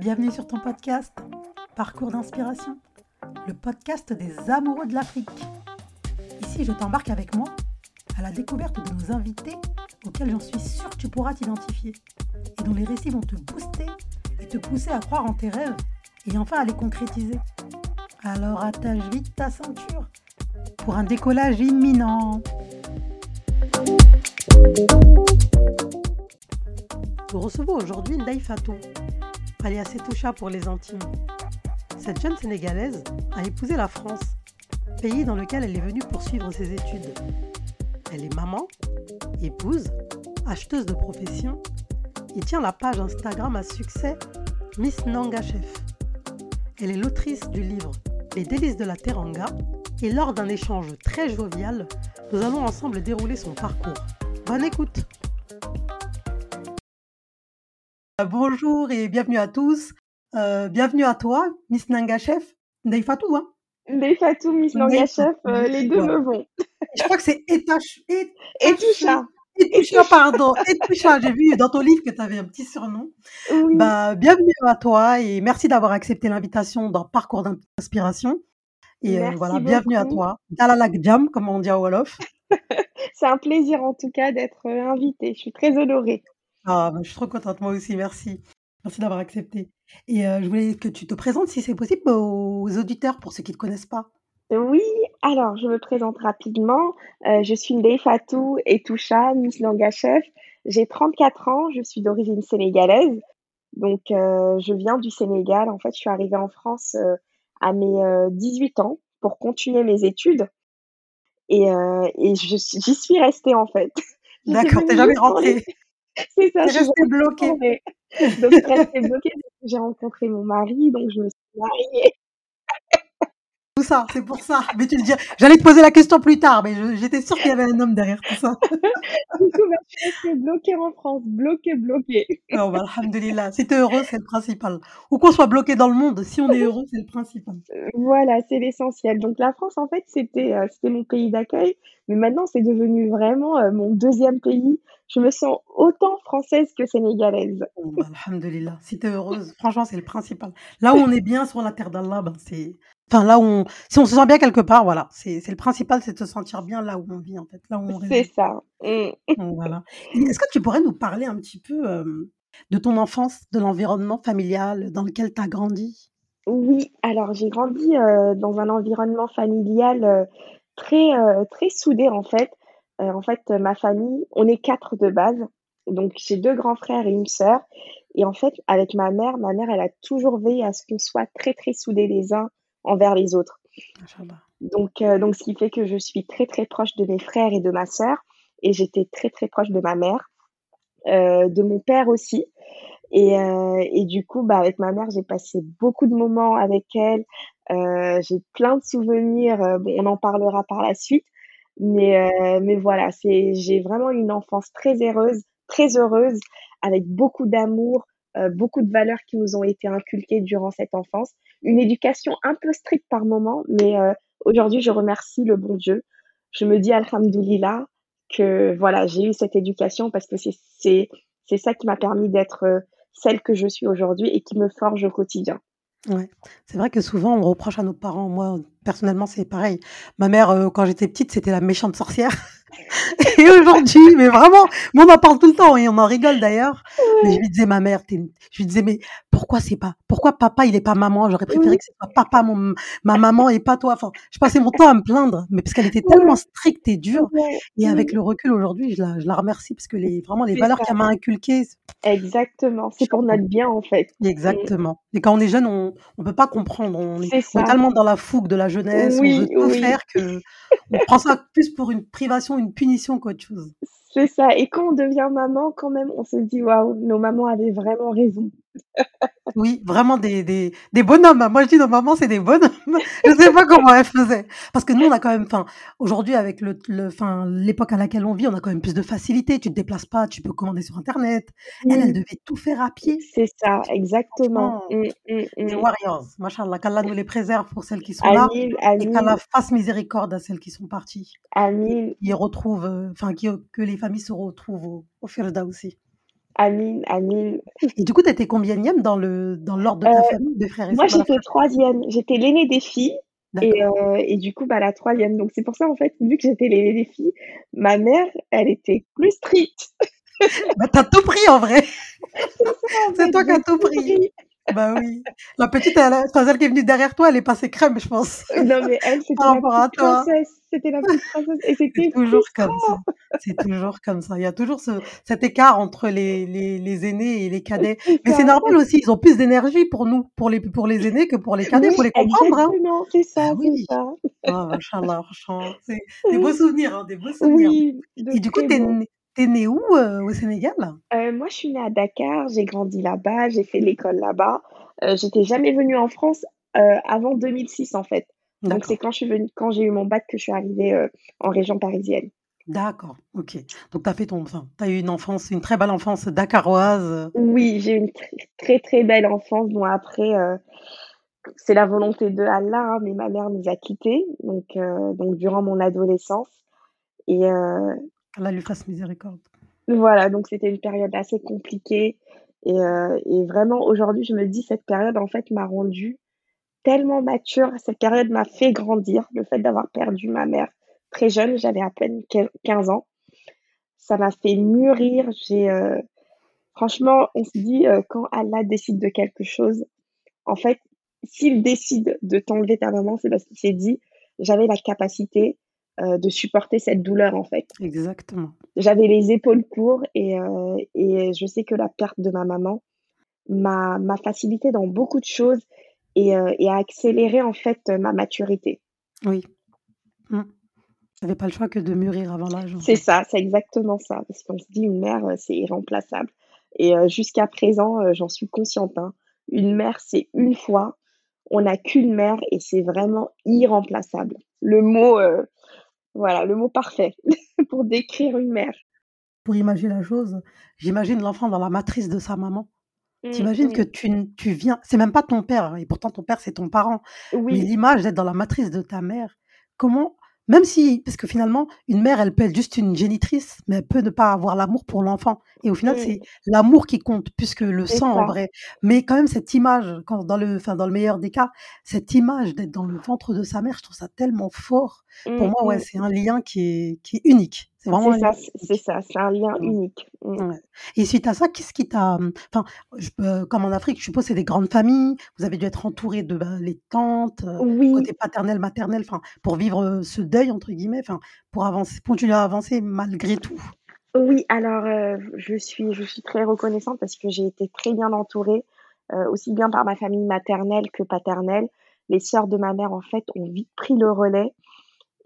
Bienvenue sur ton podcast Parcours d'inspiration, le podcast des amoureux de l'Afrique. Ici, je t'embarque avec moi à la découverte de nos invités auxquels j'en suis sûre tu pourras t'identifier et dont les récits vont te booster et te pousser à croire en tes rêves et enfin à les concrétiser. Alors attache vite ta ceinture pour un décollage imminent. Nous recevons aujourd'hui Ndaï Fatou, alias Etoucha pour les intimes. Cette jeune Sénégalaise a épousé la France, pays dans lequel elle est venue poursuivre ses études. Elle est maman, épouse, acheteuse de profession et tient la page Instagram à succès Miss Nanga Chef. Elle est l'autrice du livre Les délices de la Teranga et lors d'un échange très jovial, nous allons ensemble dérouler son parcours. Bonne écoute Bonjour et bienvenue à tous. Euh, bienvenue à toi, Miss Nanga Chef. Ndeifatou, hein Ndeifatou, Miss Nanga Chef, euh, les deux me vont. Je crois que c'est. Etoucha. Etoucha, pardon. Etoucha, j'ai vu dans ton livre que tu avais un petit surnom. Oui. Bah, bienvenue à toi et merci d'avoir accepté l'invitation dans Parcours d'inspiration. Et euh, voilà, bienvenue à toi. Dalalak Jam, comme on dit à Wolof. C'est un plaisir en tout cas d'être euh, invitée. Je suis très honorée. Ah, bah, je suis trop contente, moi aussi, merci. Merci d'avoir accepté. Et euh, je voulais que tu te présentes, si c'est possible, aux auditeurs, pour ceux qui ne te connaissent pas. Oui, alors je me présente rapidement. Euh, je suis Ndeye Fatou Etoucha, Miss Chef. J'ai 34 ans, je suis d'origine sénégalaise. Donc euh, je viens du Sénégal. En fait, je suis arrivée en France à mes euh, 18 ans pour continuer mes études. Et, et je suis- j'y suis restée en fait. J'étais D'accord, venue t'es jamais juste pour les- rentrée. C'est ça, je suis bloquée. retournée. Donc, je suis restée bloquée parce que j'ai rencontré mon mari, donc je me suis mariée. Tout ça, c'est pour ça. Mais tu le dis, j'allais te poser la question plus tard, mais j'étais sûre qu'il y avait un homme derrière tout ça. Du coup, bah, je suis restée bloquée en France, bloquée, bloquée. Non, bah, alhamdoulilah. Si t'es heureux, c'est le principal. Ou qu'on soit bloqué dans le monde, si on est heureux, c'est le principal. Euh, Voilà, c'est l'essentiel. Donc, la France, en fait, c'était euh, c'était mon pays d'accueil, mais maintenant, c'est devenu vraiment euh, mon deuxième pays. Je me sens autant française que sénégalaise. Bon, bah, alhamdoulilah. Si t'es heureuse, franchement, c'est le principal. Là où on est bien sur la terre d'Allah, ben, c'est. Enfin, là où on. Si on se sent bien quelque part, voilà. C'est le principal, c'est de se sentir bien là où on vit, en fait. Là où on C'est ça. Mm. Donc, voilà. Est-ce que tu pourrais nous parler un petit peu euh, de ton enfance, de l'environnement familial dans lequel tu as grandi? Oui, alors j'ai grandi euh, dans un environnement familial euh, très euh, très en fait. Euh, en fait, ma famille, on est quatre de base. Donc j'ai deux grands frères et une sœur. Et en fait, avec ma mère, ma mère, elle a toujours veillé à ce qu'on soit très très soudés les uns envers les autres. Donc euh, donc ce qui fait que je suis très très proche de mes frères et de ma sœur. Et j'étais très très proche de ma mère, euh, de mon père aussi. Et, euh, et du coup, bah, avec ma mère, j'ai passé beaucoup de moments avec elle. Euh, j'ai plein de souvenirs. euh, bon, on en parlera par la suite. Mais, euh, mais voilà, c'est, j'ai vraiment une enfance très heureuse, très heureuse, avec beaucoup d'amour, beaucoup de valeurs qui nous ont été inculquées durant cette enfance. Une éducation un peu stricte par moment, mais aujourd'hui, je remercie le bon Dieu. Je me dis, Alhamdoulilah, que voilà, j'ai eu cette éducation parce que c'est, c'est, c'est ça qui m'a permis d'être celle que je suis aujourd'hui et qui me forge au quotidien. Ouais. C'est vrai que souvent, on reproche à nos parents. Moi, personnellement, c'est pareil. Ma mère, euh, quand j'étais petite, c'était la méchante sorcière. Et aujourd'hui, mais vraiment, on en parle tout le temps et on en rigole d'ailleurs. Mais je lui disais, ma mère, une- je lui disais, mais pourquoi c'est pas, pourquoi papa, il est pas maman? J'aurais préféré que ce soit papa, mon, ma maman et pas toi. Enfin, je passais mon temps à me plaindre, mais parce qu'elle était tellement stricte et dure. Et avec le recul aujourd'hui, je la, je la remercie parce que les, vraiment, les valeurs qu'elle m'a inculquées, Exactement. C'est pour notre bien, en fait. Mm. Exactement. Et quand on est jeune, on ne peut pas comprendre. On est, on tellement dans la fougue de la jeunesse, on veut tout oui. faire que on prend ça plus pour une privation, une punition qu'autre chose. C'est ça. Et quand on devient maman, quand même, on se dit, waouh, nos mamans avaient vraiment raison. Oui, vraiment des, des, des bonhommes. Moi, je dis nos mamans, c'est des bonhommes. Je sais pas comment elles faisaient. Parce que nous, on a quand même, enfin, aujourd'hui, avec le, le, enfin, l'époque à laquelle on vit, on a quand même plus de facilité. Tu te déplaces pas, tu peux commander sur Internet. Elle, elle Oui, devait tout faire à pied. c'est ça, exactement. Franchement, Mm, mm, les mm. warriors. Machallah, qu'Allah nous les préserve pour celles qui sont là. Et qu'Allah fasse miséricorde à celles qui sont parties. Et amin, qui retrouvent, euh, enfin, qui, que les familles se retrouvent au, au Firda aussi. Amine, amine. Et du coup, tu étais combienième dans le dans l'ordre de ta famille, de frères et moi sœurs la j'étais? 3e, j'étais l'aînée des filles et heu et du coup, bah, la 3e. Donc c'est pour ça, en fait, vu que j'étais l'aînée des filles, ma mère, elle était plus stricte. Bah, tu as tout pris en vrai. C'est toi qui as tout pris. Bah oui. La petite, elle enfin celle qui est venue derrière toi, elle est passée crème, je pense, non, mais elle, c'était la rapport à petite toi. princesse, c'était la petite princesse et C'est c'était toujours comme ça. C'est toujours comme ça. Il y a toujours ce cet écart entre les les les aînés et les cadets. C'est Mais c'est ça. normal aussi, ils ont plus d'énergie pour nous, pour les pour les aînés que pour les cadets, Oui, faut les comprendre, hein. exactement, c'est Bah ça, c'est oui. ça. Oh machallah, franchement, c'est des beaux souvenirs, hein, des beaux souvenirs. Oui, Et du coup, très tu es beaux. née où, heu, au Sénégal? Heu, moi, je suis née à Dakar, j'ai grandi là-bas, j'ai fait l'école là-bas. Heu, j'étais jamais venue en France, heu, avant 2006, en fait. Donc c'est quand je suis venue quand j'ai eu mon bac que je suis arrivée, heu, en région parisienne. D'accord, OK. Donc tu as fait ton enfin, as eu une enfance, une très belle enfance dakaroise, Oui, j'ai eu une très, très, très belle enfance. Bon après, heu, c'est la volonté de Allah, hein, mais ma mère nous a quittés, donc heu, donc durant mon adolescence et heu Qu'Allah lui fasse miséricorde. voilà, donc c'était une période assez compliquée et et vraiment aujourd'hui, je me dis cette période, en fait, m'a rendue tellement mature. Cette période m'a fait grandir. Le fait d'avoir perdu ma mère très jeune, j'avais à peine quin 15 ans, ça m'a fait mûrir. J'ai, heu franchement, on se dit, heu, quand Allah décide de quelque chose, en fait, s'il décide de t'enlever ta maman, c'est parce qu'il s'est dit: «J'avais la capacité, heu, de supporter cette douleur», en fait. Exactement. J'avais les épaules pour et et je sais que la perte de ma maman m'a m'a facilité dans beaucoup de choses et heu et a accéléré, en fait, ma maturité. Oui. Mmh. Tu avais pas le choix que de mûrir avant l'âge, C'est ça, c'est exactement ça, parce qu'on se dit: «Une mère, heu, c'est irremplaçable» et jusqu'à présent, j'en suis consciente, hein. Une mère, c'est une fois, on n'a qu'une mère et c'est vraiment irremplaçable. Le mot, voilà, le mot parfait pour décrire une mère. Pour imaginer la chose, j'imagine l'enfant dans la matrice de sa maman. Mmh, imagines que mmh. tu tu viens c'est même pas ton père et pourtant ton père, c'est ton parent, mais Oui. l'image d'être dans la matrice de ta mère, comment même si parce que finalement, une mère, elle peut être juste une génitrice, mais elle peut ne pas avoir l'amour pour l'enfant et au final, c'est Mmh. l'amour qui compte plus que le sang en vrai. Mais quand même cette image, quand dans le enfin, dans le meilleur des cas, cette image d'être dans le ventre de sa mère, je trouve ça tellement fort. Pour Mmh moi, ouais, mh. c'est un lien qui est qui est unique. C'est vraiment ça, c'est ça, c'est un lien unique. Mmh. Ouais et suite à ça, qu'est-ce qui t'a, mmh, enfin, je comme en Afrique, je suppose c'est des grandes familles, vous avez dû être entourés de, ben, les tantes, heu, Oui. côté paternel, maternel, enfin, pour vivre, heu, ce «deuil» entre guillemets, enfin, pour avancer continuer à avancer malgré tout. Oui, alors, heu, je suis je suis très reconnaissante parce que j'ai été très bien entourée, aussi bien par ma famille maternelle que paternelle. Les sœurs de ma mère, en fait, ont vite pris le relais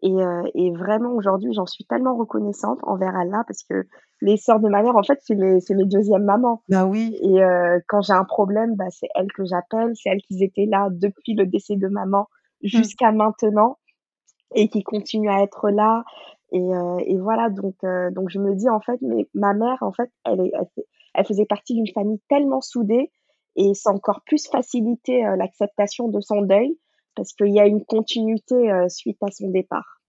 et heu et vraiment aujourd'hui, j'en suis tellement reconnaissante envers Allah parce que les sœurs de ma mère, en fait, c'est mes c'est mes 2e mamans Bah oui. et heu, quand j'ai un problème, bah, c'est elles que j'appelle, c'est elles qui étaient là depuis le décès de maman Mmh. jusqu'à maintenant et qui continuent à être là et heu et voilà donc heu, donc je me dis, en fait, mais ma mère, en fait, elle est elle faisait partie d'une famille tellement soudée et a encore plus facilité, heu, l'acceptation de son deuil parce qu'il y a une continuité, heu, suite à son départ.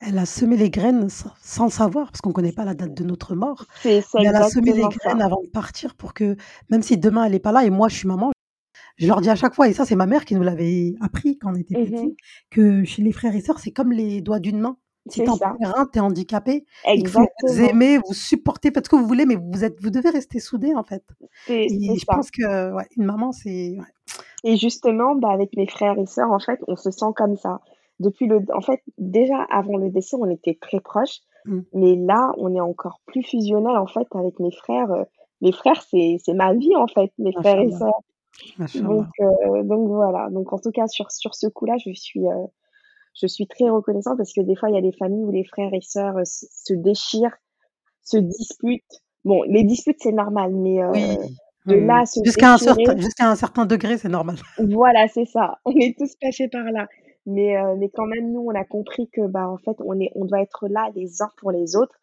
Elle a semé les graines sans savoir, parce qu'on connaît pas la date de notre mort, C'est mais elle a semé les graines ça. avant de partir pour que même si demain elle est pas là et moi je suis maman, je leur dis à chaque fois et ça c'est ma mère qui nous l'avait appris quand on était Mmh petits, mh. que chez les frères et sœurs, c'est comme les doigts d'une main. Si C'est tu en ça. perds un, tu es handicapé et qu'il faut vous Exactement. aimer, vous supporter, faites ce que vous voulez, mais vous êtes vous devez rester soudés, en fait et je ça. pense que, ouais, une maman, c'est ouais. Et justement, bah, avec mes frères et sœurs, en fait, on se sent comme ça. Depuis le en fait, déjà avant le décès, on était très proches, Mmh. mais là, on est encore plus fusionnels, en fait, avec mes frères, heu, mes frères, c'est ma vie, en fait, mes frères et Machallah, sœurs. Donc heu, donc voilà, donc en tout cas sur sur ce coup-là, je suis, heu, je suis très reconnaissante parce que des fois, il y a des familles où les frères et sœurs, heu, se déchirent, se disputent. Bon, les disputes, c'est normal, mais Oui, de oui, là Jusqu'à un jusqu'à un certain degré, c'est normal. Voilà, c'est ça. On est tous passés par là. Mais heu, mais quand même, nous, on a compris que, bah, en fait, on est on doit être là les uns pour les autres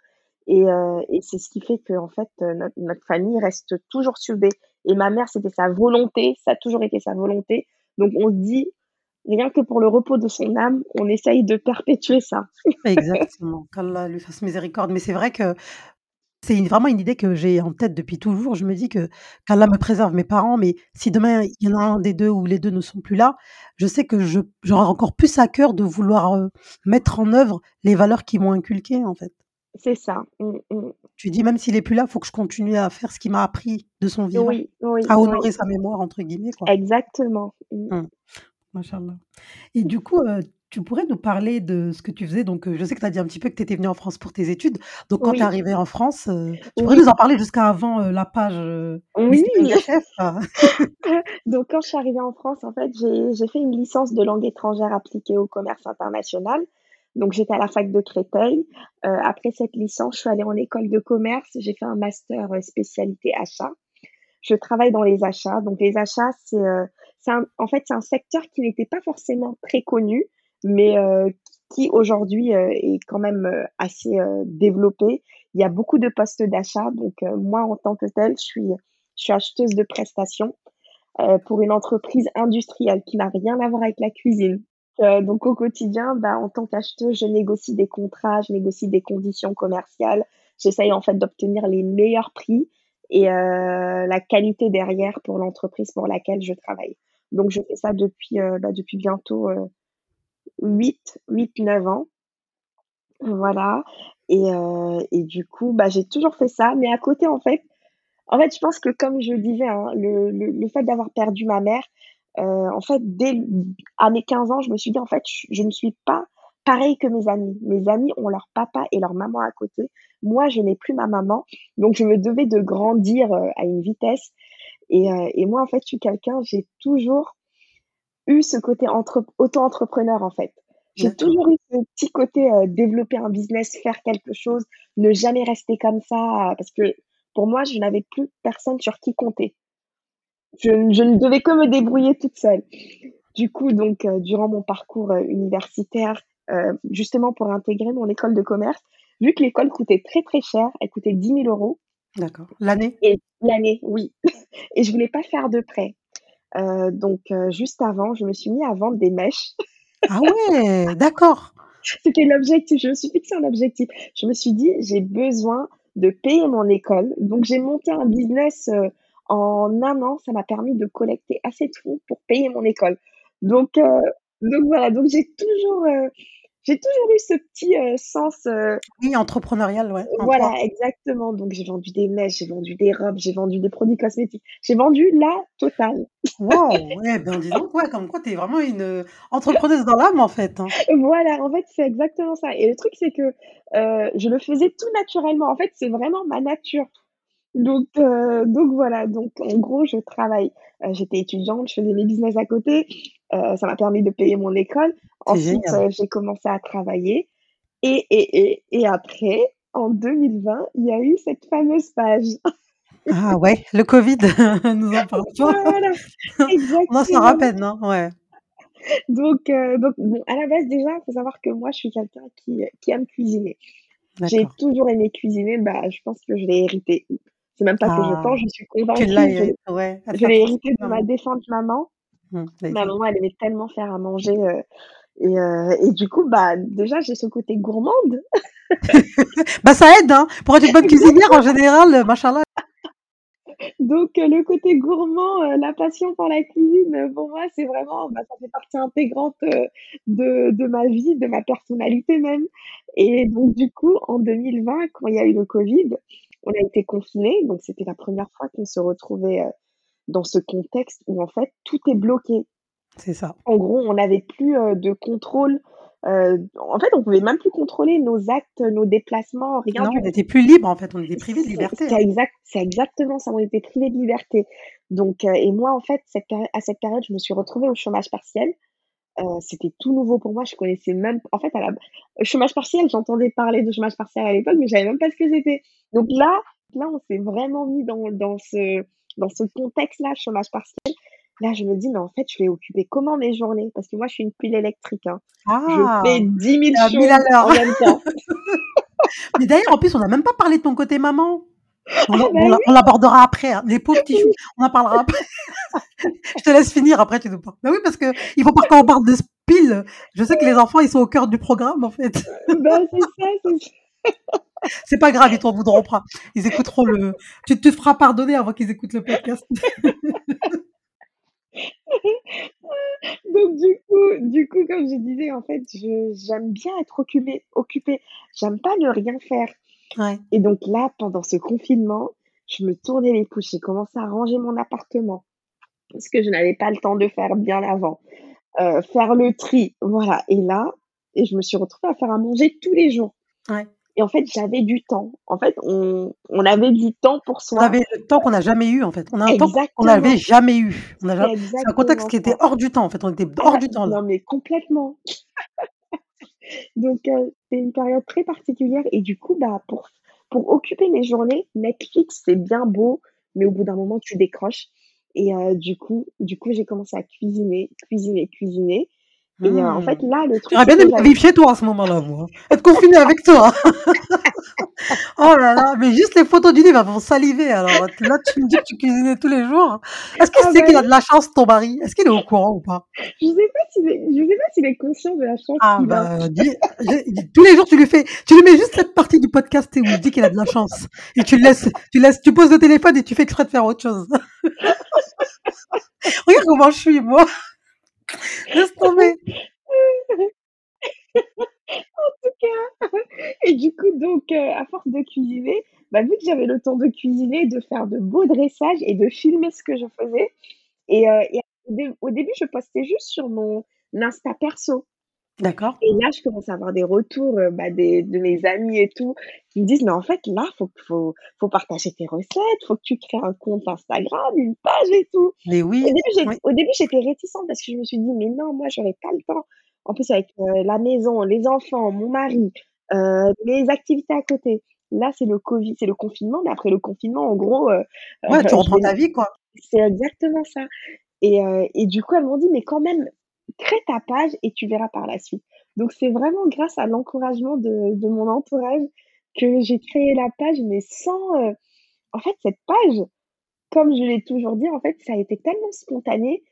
et et c'est ce qui fait qu'en fait, heu, notre notre famille reste toujours soudée et ma mère, c'était sa volonté, ça a toujours été sa volonté. Donc on se dit: «Rien que pour le repos de son âme, on essaye de perpétuer ça». Exactement, qu'Allah lui fasse miséricorde, mais c'est vrai que C'est vraiment une idée que j'ai en tête depuis toujours. Je me dis que qu'Allah me préserve mes parents, mais si demain il y en a un des 2 ou les 2 ne sont plus là, je sais que j'aurai encore plus à cœur de vouloir, heu, mettre en œuvre les valeurs qu'ils m'ont inculquées, en fait. C'est ça. Mmh mh. Tu dis même s'il est plus là, il faut que je continue à faire ce qu'il m'a appris de son vivant, Oui, oui, à oui. honorer sa mémoire entre guillemets, quoi. Exactement. Mmh. Machallah et du coup, heu, tu pourrais nous parler de ce que tu faisais? Donc, heu, je sais que tu as dit un petit peu que tu étais venue en France pour tes études. Donc quand tu es Oui. arrivée en France, heu, tu pourrais Oui. nous en parler jusqu'à avant, heu, la page, heu, Oui! BHF? Donc quand je suis arrivée en France, en fait, j'ai j'ai fait une licence de langue étrangère appliquée au commerce international. Donc j'étais à la fac de Créteil. Heu, après cette licence, je suis allée en école de commerce. J'ai fait un master, heu, spécialité achat. Je travaille dans les achats. Donc les achats, c'est, heu, c'est un en fait, c'est un secteur qui n'était pas forcément très connu, mais, heu, qui aujourd'hui, heu, est quand même, heu, assez, développé. Il y a beaucoup de postes d'achat. Donc, moi, en tant que telle, je suis acheteuse de prestations, pour une entreprise industrielle qui n'a rien à voir avec la cuisine. Donc au quotidien, bah, en tant qu'acheteuse, je négocie des contrats, je négocie des conditions commerciales. J'essaye en fait d'obtenir les meilleurs prix et la qualité derrière pour l'entreprise pour laquelle je travaille. Donc je fais ça depuis, heu, bah, depuis bientôt, heu, 8-8-9 ans. Voilà et heu et du coup, bah, j'ai toujours fait ça, mais à côté, en fait en fait, je pense que comme je disais, hein, le le le fait d'avoir perdu ma mère, heu, en fait, dès à mes 15 ans, je me suis dit: «En fait, ch je ne suis pas pareille que mes amis». Mes amis ont leur papa et leur maman à côté. Moi, je n'ai plus ma maman, donc je me devais de grandir, à une vitesse et heu et moi, en fait, je suis quelqu'un, j'ai toujours eu ce côté entrep auto-entrepreneur, en fait. J'ai toujours eu ce petit côté, heu, développer un business, faire quelque chose, ne jamais rester comme ça, parce que pour moi, je n'avais plus personne sur qui compter. Je ne devais que me débrouiller toute seule. Du coup, donc, durant mon parcours, universitaire, justement pour intégrer mon école de commerce, vu que l'école coûtait très, très cher, elle coûtait 10 000 €. D'accord. L'année? Et l'année, oui et je voulais pas faire de prêt. Heu, donc, heu, juste avant, je me suis mis à vendre des mèches. Ah ouais! D'accord. C'était l'objectif, je me suis fixé un objectif. Je me suis dit: «J'ai besoin de payer mon école». Donc j'ai monté un business, heu, en 1 an, ça m'a permis de collecter assez de fonds pour payer mon école. Donc, heu, donc voilà, donc j'ai toujours, heu, j'ai toujours eu ce petit, heu, sens, heu Oui, entrepreneurial, ouais, voilà, exactement. Donc j'ai vendu des mèches, j'ai vendu des robes, j'ai vendu des produits cosmétiques. J'ai vendu la totale. Waouh! Ouais, ben, dis donc, ouais, comme quoi tu es vraiment une, heu, entrepreneuse dans l'âme, en fait, hein. Voilà, en fait, c'est exactement ça et le truc, c'est que, je le faisais tout naturellement. En fait, c'est vraiment ma nature. Donc, donc voilà, donc en gros, je travaille. J'étais étudiante, je faisais mes business à côté. Heu, ça m'a permis de payer mon école. Ensuite, heu, j'ai commencé à travailler et et et et après, en 2020, il y a eu cette fameuse page. Ah ouais, le covid, nous en parle pas. Voilà, On en sort à exactement. peine, hein, ouais. Donc, heu, donc bon, à la base, déjà, il faut savoir que moi, je suis quelqu'un qui, qui aime cuisiner. J'ai toujours aimé cuisiner, bah, je pense que je l'ai hérité. C'est même pas que je Ah, pense, je suis tu l'as convaincue, l'ai ouais, je l'ai hérité de ma défunte maman. Mmh, Ma maman, elle aimait tellement faire à manger, heu et heu et du coup, bah, déjà, j'ai ce côté gourmande. Bah, ça aide, hein, pour être une bonne cuisinière, en général, heu, machallah. Donc, le côté gourmand, la passion pour la cuisine, pour moi, c'est vraiment, bah, ça fait partie intégrante, de de ma vie, de ma personnalité même. Et donc du coup, en 2020, quand il y a eu le covid, on a été confinés, donc c'était la 1re fois qu'on se retrouvait, dans ce contexte où en fait, tout est bloqué. C'est ça. En gros, on n'avait plus, heu, de contrôle, heu, en fait, on pouvait même plus contrôler nos actes, nos déplacements, rien Non, on tout. était plus libres, en fait, on était privés de liberté, c'est exact exactement ça, on était privés de liberté. Donc, heu et moi, en fait, cette à cette période, je me suis retrouvée au chômage partiel. C'était tout nouveau pour moi, je connaissais même en fait, à la chômage partiel, j'entendais parler de chômage partiel à l'époque, mais je savais même pas ce que c'était. Donc là là, on s'est vraiment mis dans dans ce dans ce contexte-là, chômage partiel. Là, je me dis: «Mais en fait, je vais occuper comment mes journées?» parce que moi, je suis une pile électrique, hein. Je Ah! fais 10 000 Tu es à 1000 à choses en même temps. Mais d'ailleurs, en plus, on n'a même pas parlé de ton côté maman. On Ah bah on oui! l'abordera après, hein, les pauvres petits choux, on en parlera après. Je te laisse finir, après tu nous parles. Bah oui, parce qu'il faut pas qu'on parle de s piles. Je sais que les enfants, ils sont au cœur du programme, en fait. Bah, c'est ça, c'est ça. C'est pas grave, ils t'en voudront pas. Ils écouteront le. Tu te feras pardonner avant qu'ils écoutent le podcast. Donc du coup du coup, comme je disais, en fait, j'aime bien être occupée occupée. J'aime pas ne rien faire Ouais. et donc là, pendant ce confinement, je me tournais les pouces. J'ai commencé à ranger mon appartement, ce que je n'avais pas le temps de faire bien avant. Heu, faire le tri, voilà et là et je me suis retrouvée à faire à manger tous les jours Ouais. Et en fait, j'avais du temps. En fait, on on avait du temps pour On soi. avait le temps qu'on n'a jamais eu, en fait. On a un temps qu'on n'avait jamais eu. On a C'est un contexte qui était hors du temps, en fait. On était hors du temps, là. non mais complètement. Donc heu, c'est une période très particulière et du coup, bah, pour pour occuper mes journées, Netflix, c'est bien beau, mais au bout d'un moment, tu décroches et heu, du coup du coup, j'ai commencé à cuisiner, cuisiner, cuisiner et heu, en fait, Mmh. là, le truc, J'aurais bien aimé vivre chez toi à ce moment-là, moi. Être confinée avec toi. Oh là là, mais juste les photos du livre, vont saliver alors. Là, tu me dis que tu cuisinais tous les jours. Est-ce qu'il ah sait qu'il a de la chance, ton mari? Est-ce qu'il est au courant ou pas? je sais pas s'il est je sais pas s'il est conscient de la chance Ah qu'il bah, dis tous les jours, tu lui fais tu lui mets juste cette partie du podcast, où il dit qu'il a de la chance et tu laisses tu laisses tu poses le téléphone et tu fais exprès de faire autre chose. Regarde comment je suis, moi. Laisse. En tout cas et du coup, donc heu, à force de cuisiner, bah, vu que j'avais le temps de cuisiner, de faire de beaux dressages et de filmer ce que je faisais et et au au début, je postais juste sur mon Insta perso D'accord. et là, je commence à avoir des retours, heu, bah, des de mes amis et tout, qui me disent: «Mais en fait, là, faut faut faut partager tes recettes, faut que tu crées un compte Instagram, une page et tout». Mais Au oui, début, j'ai oui. au début, j'étais réticente parce que je me suis dit: «Mais non, moi, j'aurais pas le temps». En plus, avec, heu, la maison, les enfants, mon mari, heu, mes activités à côté. Là, c'est le covid, c'est le confinement, mais après le confinement, en gros, Ouais, tu reprends ta vie, quoi. c'est exactement ça et et du coup, elles m'ont dit: «Mais quand même, crée ta page et tu verras par la suite». Donc c'est vraiment grâce à l'encouragement de de mon entourage que j'ai créé la page, mais sans, heu en fait, cette page, comme je l'ai toujours dit, en fait, ça a été tellement spontané,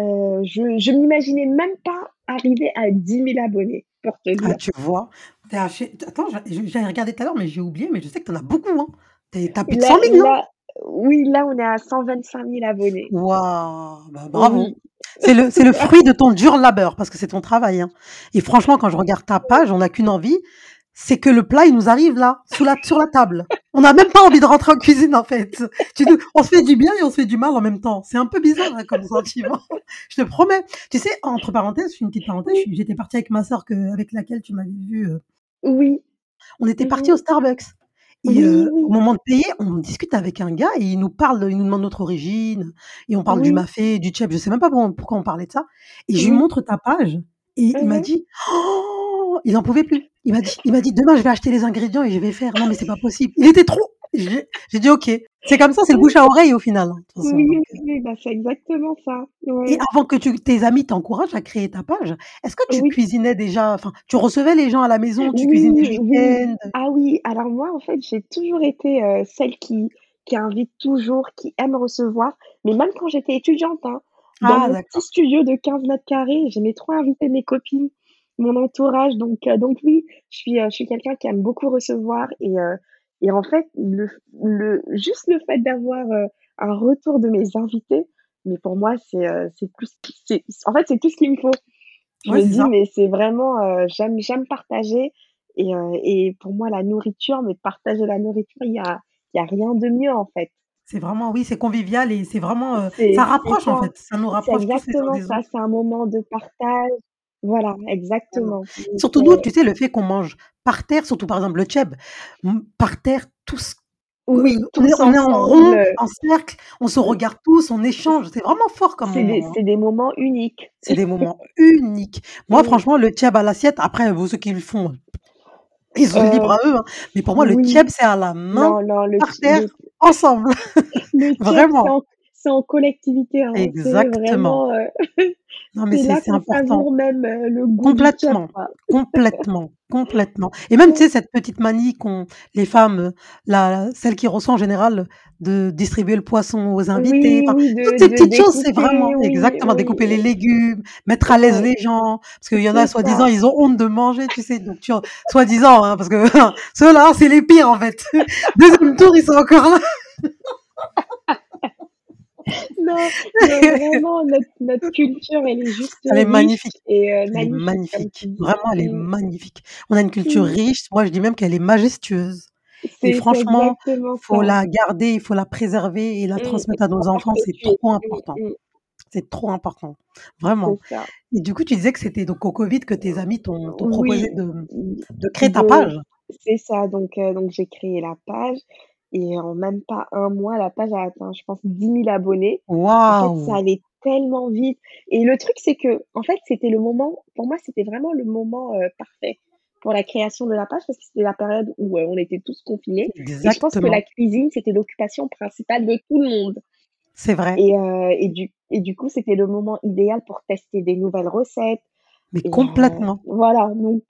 heu, je je m'imaginais même pas arriver à 10 000 abonnés, pour te Ah, dire. tu vois? Tu es chez attends, j'avais regardé tout à l'heure, mais j'ai oublié, mais je sais que tu en as beaucoup, hein. Tu es tu as plus de Là 100 000, non? là oui, là, on est à 125 000 abonnés. Waouh! Bah, bravo. Oui. C'est le c'est le fruit de ton dur labeur parce que c'est ton travail, hein et franchement, quand je regarde ta page, on n'a qu'une envie, c'est que le plat, il nous arrive là, sous la sur la table. On n'a même pas envie de rentrer en cuisine, en fait. Tu on se fait du bien et on se fait du mal en même temps. C'est un peu bizarre, hein, comme sentiment. Je te promets. Tu sais, entre parenthèses, une petite parenthèse, j'étais partie avec ma que avec laquelle tu m'avais vue, heu Oui. on était mh. au Starbucks et Oui, heu, au moment de payer, on discute avec un gars et il nous parle, il nous demande notre origine et on parle du mafé, du tchèp, je sais même pas pourquoi on pourquoi on parlait de ça et je lui montre ta page et il Mmh m'a mh. dit: «Oh!» Il en pouvait plus. Il m'a dit il m'a dit: «Demain, je vais acheter les ingrédients et je vais faire». Non, mais c'est pas possible. Il était trop j'ai j'ai dit: «OK». C'est comme ça, c'est le bouche à oreille au final, hein, Oui, bah, c'est exactement ça. et avant que tu tes amis t'encouragent à créer ta page, est-ce que tu Oui. cuisinais déjà enfin, tu recevais les gens à la maison, tu cuisinais Oui, le oui. week-end? Ah oui, alors moi, en fait, j'ai toujours été, heu, celle qui qui invite toujours, qui aime recevoir, mais même quand j'étais étudiante, hein, dans Ah mon petit studio de 15 mètres carrés, j'aimais trop inviter mes copines, mon entourage, donc heu, donc oui, je suis, heu, je suis quelqu'un qui aime beaucoup recevoir et heu et en fait, le le juste le fait d'avoir, un retour de mes invités, mais pour moi, c'est, heu, c'est en fait, c'est tout ce qu'il me faut. Je Ouais, me dis: ça. «Mais c'est vraiment, j'aime j'aime partager» et et pour moi, la nourriture, mais partager la nourriture, il y a y a rien de mieux, en fait. C'est vraiment oui, c'est convivial et c'est vraiment, ça rapproche en fait, ça nous rapproche tous les uns exactement ça, c'est un moment de partage. Voilà, exactement, Surtout nous, tu sais, le fait qu'on mange par terre, surtout par exemple le tchèp, mmh, par terre tous oui, on est tous on est en rond, en cercle, on se regarde tous, on échange, c'est vraiment fort comme c'est des hein. c'est des moments uniques. C'est des moments uniques. Moi Oui, franchement, le tchèp à l'assiette, après bon ceux qui le font, ils sont libres heu, à eux, hein, mais pour moi le oui, tchèp, c'est à la main, non, non, le par terre, le ensemble, le vraiment. C'est en collectivité, hein, Exactement. vraiment, heu, Non, mais c'est important. même, heu, le goût Complètement, complètement, complètement et même, tu sais, cette petite manie qu'ont les femmes, la celle qui reçoit en général, de distribuer le poisson aux invités, Oui, enfin, oui, toutes ces de petites choses, c'est vraiment oui, exactement, découper les légumes, mettre à l'aise les gens, parce qu'il y en a, soi-disant, ils ont honte de manger, tu sais? Donc tu soi-disant, hein, parce que ceux-là, c'est les pires, en fait. 2e tour, ils sont encore là. Non, non, vraiment, notre notre culture, elle est juste Elle est magnifique, et heu, elle est magnifique, magnifique, vraiment, elle est magnifique. On a une culture Mmh. riche, moi, je dis même qu'elle est majestueuse. Et franchement, exactement faut ça. la garder, il faut la préserver et la et transmettre à nos enfants, c'est trop Mmh, important. C'est trop important, vraiment. Et du coup, tu disais que c'était donc au covid que tes amis t'ont proposé de, de créer ta page? c'est ça, donc heu, donc j'ai créé la page et en même pas 1 mois, la page a atteint, je pense, 10 000 abonnés. En fait, ça Waouh! allait tellement vite et le truc, c'est qu'en fait, c'était le moment pour moi, c'était vraiment le moment, heu, parfait pour la création de la page parce que c'était la période où, heu, on était tous confinés et je pense que la Exactement. cuisine, c'était l'occupation principale de tout le monde C'est vrai. et heu et du et du coup, c'était le moment idéal pour tester des nouvelles recettes Mais et complètement. voilà, donc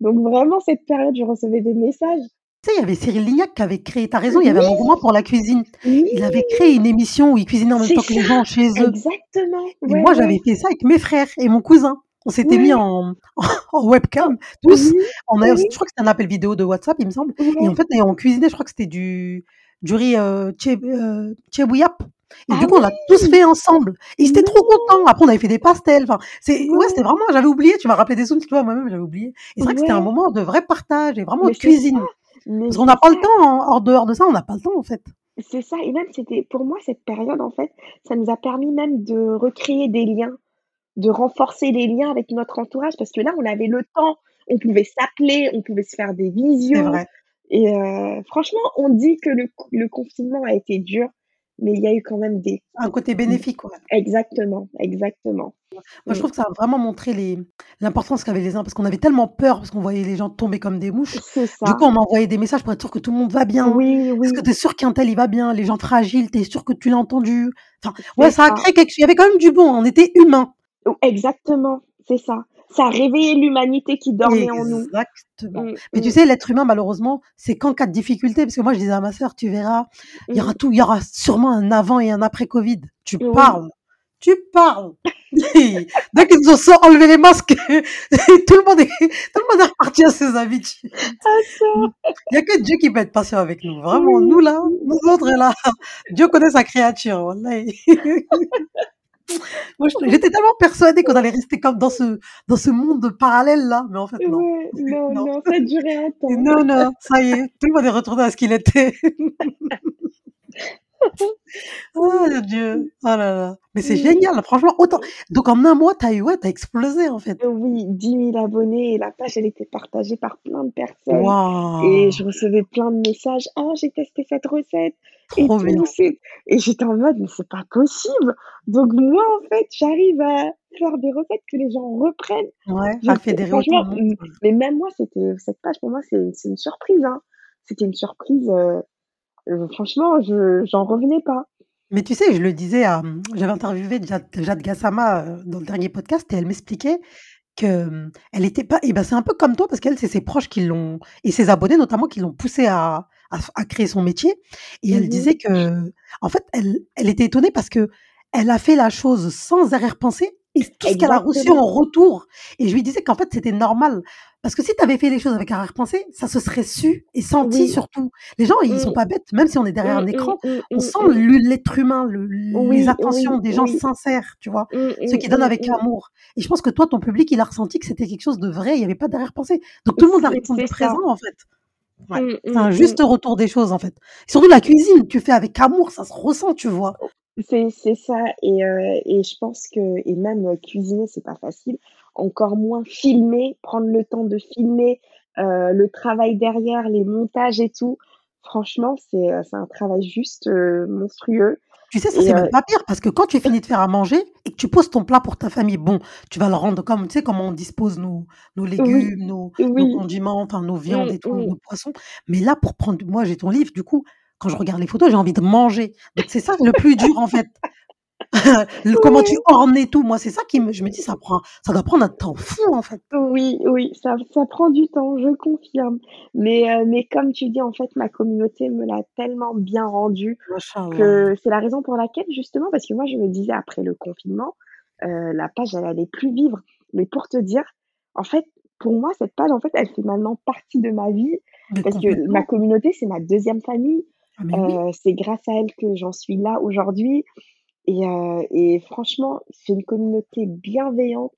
donc vraiment, cette période, je recevais des messages Tu sais, il y avait Cyril Lignac qui avait créé tu as raison, il y avait Oui! un engouement pour la cuisine. Oui! Il avait créé une émission où il cuisinait en même C'est temps que les gens chez eux. Exactement, et ouais, moi, ouais. j'avais fait ça avec mes frères et mon cousin. On s'était mis en en webcam tous, on a je crois que c'était un appel vidéo de WhatsApp, il me semble. Et en fait on cuisinait, je crois que c'était du du riz, heu, tchèbouillapp et Ah du coup, on l'a tous fait ensemble. Et ils étaient trop contents. Après, on avait fait des pastels, enfin, c'est ouais, c'était vraiment j'avais oublié, tu m'as rappelé des souvenirs, tu vois? Moi-même, j'avais oublié. Et c'est vrai que c'était un moment de vrai partage et vraiment de c'est cuisine mais parce qu'on n'a pas le temps, en hors dehors de ça, on n'a pas le temps, en fait. C'est ça et même c'était pour moi, cette période, en fait, ça nous a permis même de recréer des liens, de renforcer les liens avec notre entourage parce que là, on avait le temps, on pouvait s'appeler, on pouvait se faire des vrai. et heu, franchement, on dit que le le confinement a été dur, mais il y a eu quand même des Un côté bénéfique, ouais. exactement, exactement. Moi, je trouve que ça a vraiment montré les l'importance qu'avaient les uns parce qu'on avait tellement peur parce qu'on voyait les gens tomber comme des mouches. C'est Du ça. coup, on envoyait des messages pour être sûr que tout le monde va bien. Oui, que oui. tu es sûr qu'un tel, il va bien? Les gens fragiles, tu es sûr que tu l'as entendu? Enfin, ouais, ça a ça. créé quelque ch il y avait quand même du bon, on était humains. Exactement, c'est ça. Ça a réveillé l'humanité qui dormait en nous. Exactement. Mmh, Mais tu mmh. sais, l'être humain, malheureusement, c'est qu'en cas de difficulté parce que moi, je disais à ma sœur: «Tu verras, il y aura tout il y aura sûrement un avant et un après covid». Tu parles, tu parles! Dès qu'ils nous ont enlevé les masques, tout le monde est tout le monde est reparti à ses habitudes. Ah! Il y a que Dieu qui peut être patient avec nous. Vraiment, nous là, nous autres là, Dieu connaît sa créature. Moi, j'étais tellement persuadée qu'on allait rester comme dans ce dans ce monde parallèle là, mais en fait, non. Ouais, non, Non. non, ça a duré un temps. Non, non, ça y est, tout le monde est retourné à ce qu'il était. Oh mon Dieu! Oh là là, mais c'est génial, franchement, autant donc en 1 mois, tu as eu ouais, tu as explosé, en fait. Oui, 10 000 abonnés et la page, elle était partagée par plein de personnes et je recevais plein de messages: «Oh, j'ai testé cette recette et Trop tout, bien. c'est» et j'étais en mode: «Mais c'est pas possible!» donc moi, en fait, j'arrive à faire des recettes que les gens reprennent. Ouais, à fédérer autant mais même moi, c'était cette page pour moi, c'est une surprise, hein. C'était une surprise, heu heu, franchement, je j'en revenais pas. Mais tu sais, je le disais à j'avais interviewé Jad Jade Gassama, heu, dans le dernier podcast et elle m'expliquait que, elle était pas et bah, c'est un peu comme toi parce qu'elle, c'est ses proches qui l'ont et ses abonnés notamment qui l'ont poussée à à créer son métier et elle Mmh mh. disait qu'en fait, elle elle était étonnée parce qu'elle a fait la chose sans arrière-pensée et tout ce qu'elle a reçu en retour et je lui disais qu'en fait, c'était normal parce que si tu avais fait les choses avec arrière-pensée, ça se serait su et senti Oui. surtout. Les gens, ils sont Mmh. pas bêtes, même si on est derrière Mmh un écran, mmh, on sent l'être humain, le les intentions oui, des gens sincères, tu vois? Ceux qui donnent avec amour et je pense que toi, ton public, il a ressenti que c'était quelque chose de vrai, il y avait pas d'arrière-pensée. Donc tout le monde a répondu présent, ça. en fait. Ouais, Mmh, c'est mmh, un mmh. juste retour des choses, en fait. Surtout la cuisine, tu fais avec amour, ça se ressent, tu vois? O c'est c'est ça et je pense que et même, cuisiner, c'est pas facile, encore moins filmer, prendre le temps de filmer, le travail derrière, les montages et tout. Franchement, c'est, c'est un travail juste, monstrueux Tu sais, ça, c'est même pas pire parce que quand tu finis de faire à manger et que tu poses ton plat pour ta famille, bon, tu vas le rendre comme tu sais, comment on dispose nos légumes, nos nos oui. condiments, enfin nos viandes Mmh et tout, mh. nos poissons. Mais là, pour prendre moi, j'ai ton livre, du coup, quand je regarde les photos, j'ai envie de manger. Donc c'est ça le plus dur, en fait. Le comment tu et tout, moi, c'est ça qui me je me dis: «Ça prend ça doit prendre un temps fou, en fait». Oui, oui, ça ça prend du temps, je confirme. Mais heu, mais comme tu dis, en fait, ma communauté me l'a tellement bien rendu Machallah. que c'est la raison pour laquelle justement parce que moi je me disais après le confinement, heu, la page elle allait plus vivre. Mais pour te dire, en fait, pour moi cette page, en fait, elle fait maintenant partie de ma vie Mais parce que ma communauté, c'est ma 2e famille. Ah oui. Heu, c'est grâce à elle que j'en suis là aujourd'hui et heu et franchement, c'est une communauté bienveillante.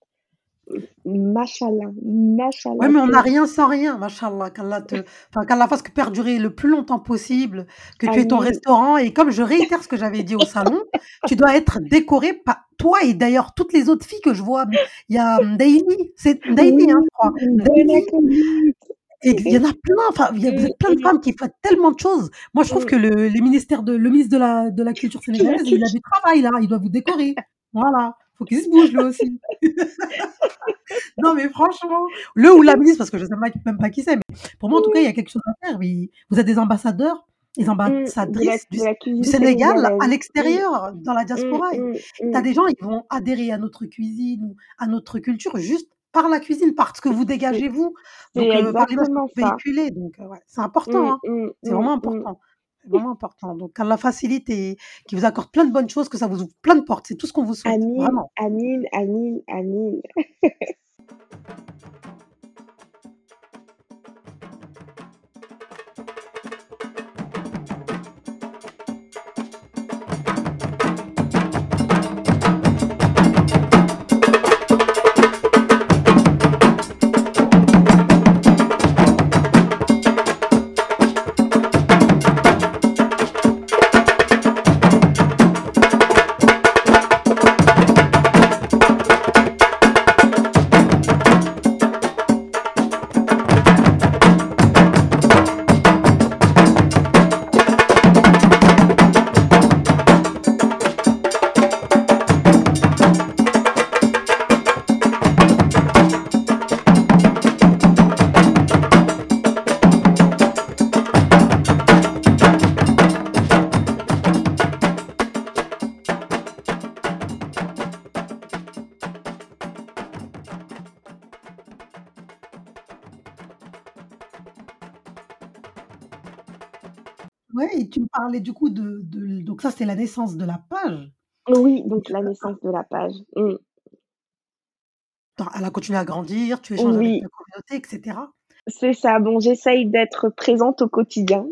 Machallah, Ouais, machallah, mais on n'a rien sans rien, machallah, qu'Allah te enfin, qu'Allah fasse que perdurer le plus longtemps possible, que tu aies ton restaurant. Et comme je réitère ce que j'avais dit au salon, tu dois être décorée pa toi et d'ailleurs toutes les autres filles que je vois, il y a Ndaïli, c'est Ndaïli, hein, Oui, je crois. Et il y en a plein, enfin, il y a vous Mmh plein de mh. femmes qui faites tellement de choses. Moi, je trouve Mmh. que le les ministères de le ministre de la de la culture sénégalaise, il a du travail là, il doit vous décorer. Voilà, faut qu'il se bouge lui aussi. Non, mais franchement, le ou la ministre parce que je sais pas même pas qui c'est, mais pour moi, en tout cas, il y a quelque chose à faire, oui. Vous êtes des ambassadeurs, des Mmh, de la ambassadrices du de S la du cuisine Sénégal à sénégalaise. Mmh. l'extérieur, dans la Mmh, diaspora et mmh, tu as mmh. des gens, ils vont adhérer à notre cuisine ou à notre culture juste par la cuisine, par ce que vous dégagez vous, donc heu, par vous ça. véhiculez, donc heu, ouais, c'est important, Mmh, hein. mmh, C'est mmh, vraiment important. C'est vraiment important. Donc qu'Allah facilite et qu'il vous accorde plein de bonnes choses, que ça vous ouvre plein de portes. C'est tout ce qu'on vous souhaite, Amin, vraiment. amin, amin, amin. du coup de de donc ça, c'est la naissance de la page Oui, donc la naissance de la page. Attends, elle a continué à grandir, tu échanges avec Oui. ta communauté et cetera? C'est ça, bon, j'essaye d'être présente au quotidien.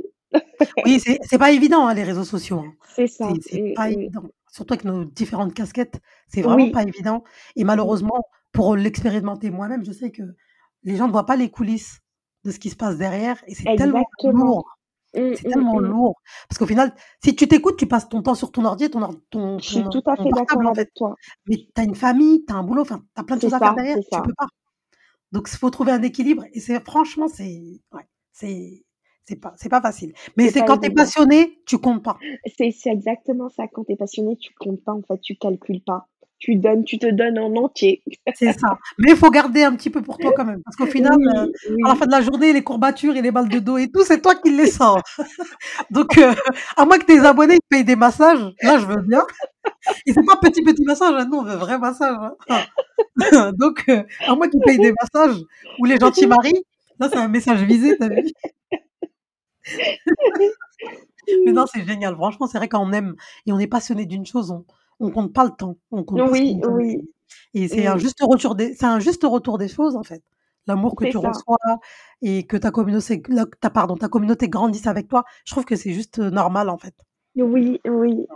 Oui, c'est pas évident, hein, les réseaux sociaux, hein. C'est ça. c'est pas évident, surtout avec nos différentes casquettes, c'est vraiment Oui. pas évident et malheureusement, pour l'expérimenter moi-même, je sais que les gens ne voient pas les coulisses de ce qui se passe derrière et c'est tellement Exactement. lourd, Mmh, c'est mmh, tellement mmh. lourd parce qu'au final, si tu t'écoutes, tu passes ton temps sur ton ordi ton ton Je suis tout à fait d'accord en fait, avec toi. mais tu as une famille, tu as un boulot, enfin, tu as plein de choses à faire derrière, tu ça. peux pas. Donc s faut trouver un équilibre et c'est franchement, c'est ouais, c'est c'est pas pas facile, mais C'est quand tu es passionné, tu comptes pas. C'est c'est exactement ça, quand tu es passionné, tu comptes pas, en fait, tu calcules pas. Tu donnes tu te donnes en entier. C'est ça, mais il faut garder un petit peu pour toi quand même, parce qu'au final, Oui, à la fin de la journée, les courbatures et les mal de dos et tout, c'est toi qui les sens. Donc heu, à moins que tes abonnés, ils payent des massages, là, je veux bien et c'est pas petit, petit massage, hein, nous, on veut vrai massage, hein. Donc heu, à moins qu'ils payent des massages ou les gentils maris, là, c'est un message visé, tu as vu? Mais non, c'est génial, franchement, c'est vrai quand on aime et on est passionné d'une chose, on on compte pas le temps, on compte pas ce qu'on Oui, oui. et c'est un juste retour des c'est un juste retour des choses, en fait. L'amour que tu ça. reçois et que ta communauté ta pardon, ta communauté grandisse avec toi, je trouve que c'est juste, heu, normal, en fait. Oui, oui.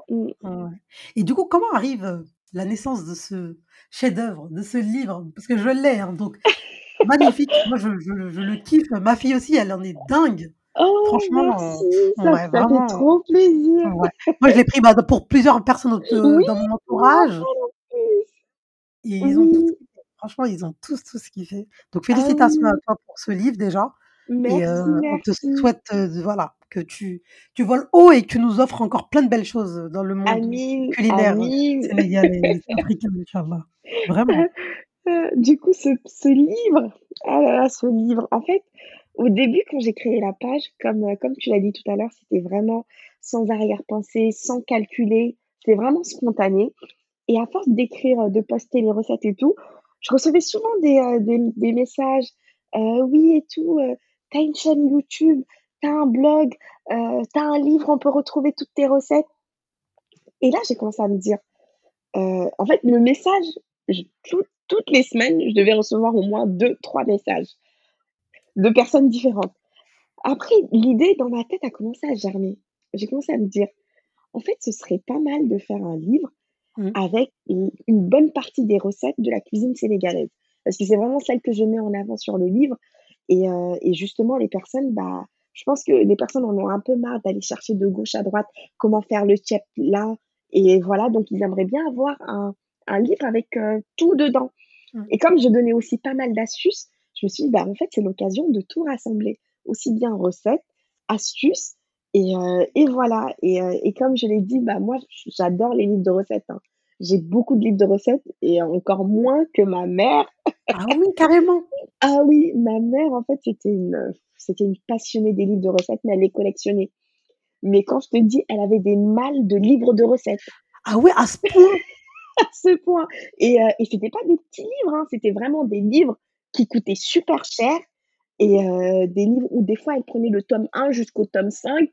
Ouais et du coup, comment arrive, heu, la naissance de ce chef-d'œuvre, de ce livre? Parce que je l'ai, hein, donc magnifique, moi, je je je le kiffe, ma fille aussi, elle en est dingue. Oh Franchement, merci, ça ouais, ça fait trop plaisir. ouais. Moi, je l'ai pris, bah, pour plusieurs personnes Oui, dans mon moi entourage et ils ont tous Oui. Franchement, ils ont tous, tous kiffé. Donc Ah félicitations à toi pour ce livre déjà et heu, Merci, on te merci. souhaite, de voilà, que tu tu voles haut et que tu nous offres encore plein de belles choses, dans le monde Amin, culinaire amin. sénégalais, africain, Inch'Allah, vraiment. Heu, du coup, ce ce livre, ah là là, ce livre, en fait, Au début, quand j'ai créé la page, comme, heu, comme tu l'as dit tout à l'heure, c'était vraiment sans arrière-pensée, sans calculer, c'était vraiment spontané. Et à force d'écrire, heu, de poster les recettes et tout, je recevais souvent des, heu, des messages, «Oui et tout, heu, tu as une chaîne YouTube, tu as un blog, heu, tu as un livre, on peut retrouver toutes tes recettes» et là, j'ai commencé à me dire, en fait, le message, toutes les semaines, je devais recevoir au moins deux, trois messages de personnes différentes. Après, l'idée dans ma tête a commencé à germer. J'ai commencé à me dire: «En fait, ce serait pas mal de faire un livre Mmh. avec une une bonne partie des recettes de la cuisine sénégalaise». Parce que c'est vraiment celle que je mets en avant sur le livre et heu et justement les personnes, bah, je pense que les personnes en ont un peu marre d'aller chercher de gauche à droite comment faire le tchèp là et voilà, donc ils aimeraient bien avoir un un livre avec, heu, tout dedans. Mmh. Et comme je donnais aussi pas mal d'astuces, je me suis dit: «Bah, en fait, c'est l'occasion de tout rassembler, aussi bien recettes, astuces et heu et voilà» et heu et comme je l'ai dit, bah, moi, j'adore les livres de recettes, hein. J'ai beaucoup de livres de recettes et encore moins que ma mère. Ah oui, carrément! Ah oui, ma mère, en fait, c'était une, c'était une passionnée des livres de recettes, mais elle les collectionnait. Mais quand je te dis, elle avait des malles de livres de recettes. Ah ouais, à ce point? À ce point et heu et c'était pas des petits livres, hein, c'était vraiment des livres qui coûtaient super cher et heu, des livres où des fois elle prenait le tome 1 jusqu'au tome 5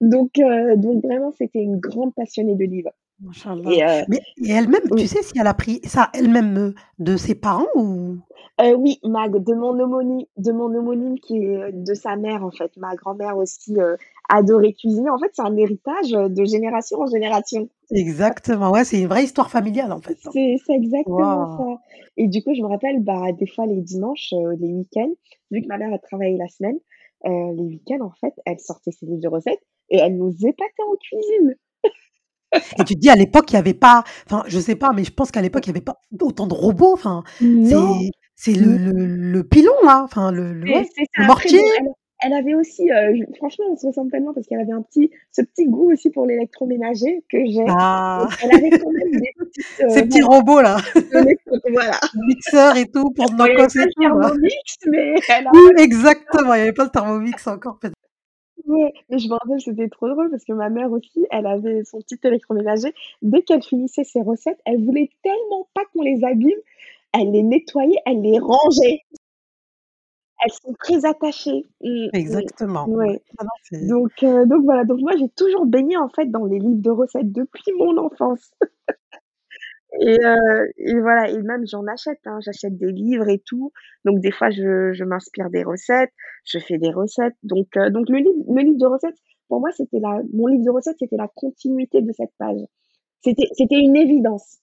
donc heu, donc vraiment c'était une grande passionnée de livres Machallah. et heu Mais et elle-même, tu oui. sais si elle a pris ça elle-même, heu, de ses parents ou? Heu, oui, ma de mon homonyme de mon homonyme qui est, heu, de sa mère, en fait. Ma grand-mère aussi, heu, adorait cuisiner. En fait, c'est un héritage, heu, de génération en génération. Exactement, ouais, c'est une vraie histoire familiale, en fait, hein. C'est c'est exactement Waouh! ça et du coup, je me rappelle, bah, des fois les dimanches, heu, les week-ends, vu que ma mère, elle travaillait la semaine, heu, les week-ends, en fait, elle sortait ses livres de recettes et elle nous épatait en cuisine. Et tu te dis à l'époque, il y avait pas enfin, je sais pas, mais je pense qu'à l'époque, il y avait pas autant de robots, enfin, c'est c'est le le le pilon là, enfin le ouais, mortier. elle elle avait aussi, heu, j franchement, on se ressemble tellement parce qu'elle avait un petit ce petit goût aussi pour l'électroménager que j'ai. Ah! Elle avait quand même des petites, Ces petits voilà, robots là, voilà. mixeur et tout pour pas et le tout. Thermomix, mais Oui, ça. exactement, il y avait pas le Thermomix encore peut Ouais, mais je me rappelle, c'était trop drôle parce que ma mère aussi, elle avait son petit électroménager. Dès qu'elle finissait ses recettes, elle voulait tellement pas qu'on les abîme, elle les nettoyait, elle les rangeait. Elles sont très attachées. Mmh, mmh. Exactement. Ouais. Non, Donc heu, donc voilà, donc moi j'ai toujours baigné en fait dans les livres de recettes depuis mon enfance et heu et voilà et même j'en achète, hein, j'achète des livres et tout, donc des fois je je m'inspire des recettes, je fais des recettes donc heu, donc le livre le livre de recettes, pour moi, c'était la mon livre de recettes, c'était la continuité de cette page. C'était c'était une évidence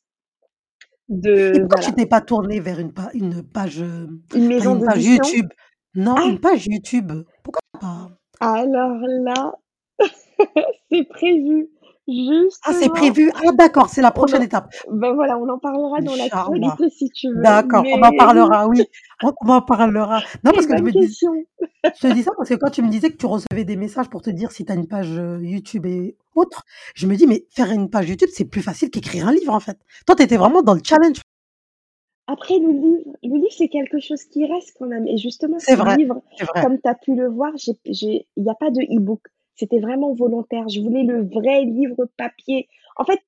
et de pourquoi tu voilà, t'es pas tournée vers une pa une page, une pas maison une page d'édition. YouTube? Non, Ah! une page YouTube. Pourquoi pas? Alors là, c'est prévu, Ah, c'est prévu? Ah d'accord, c'est la prochaine en étape. bah, voilà, on en parlera dans Inch'Allah. l'actualité si tu veux, D'accord, on en parlera, oui, on en parlera. Non, parce que je me dis je te dis ça parce que quand tu me disais que tu recevais des messages pour te dire si tu as une page, heu, YouTube et autres, je me dis: «Mais faire une page YouTube, c'est plus facile qu'écrire un livre, en fait». Toi, tu étais vraiment dans le challenge. Après le livre le livre, c'est quelque chose qui reste quand même et justement C'est ce vrai, livre, comme tu as pu le voir, il y a pas de e-book. C'était vraiment volontaire. Je voulais le vrai livre papier. En fait,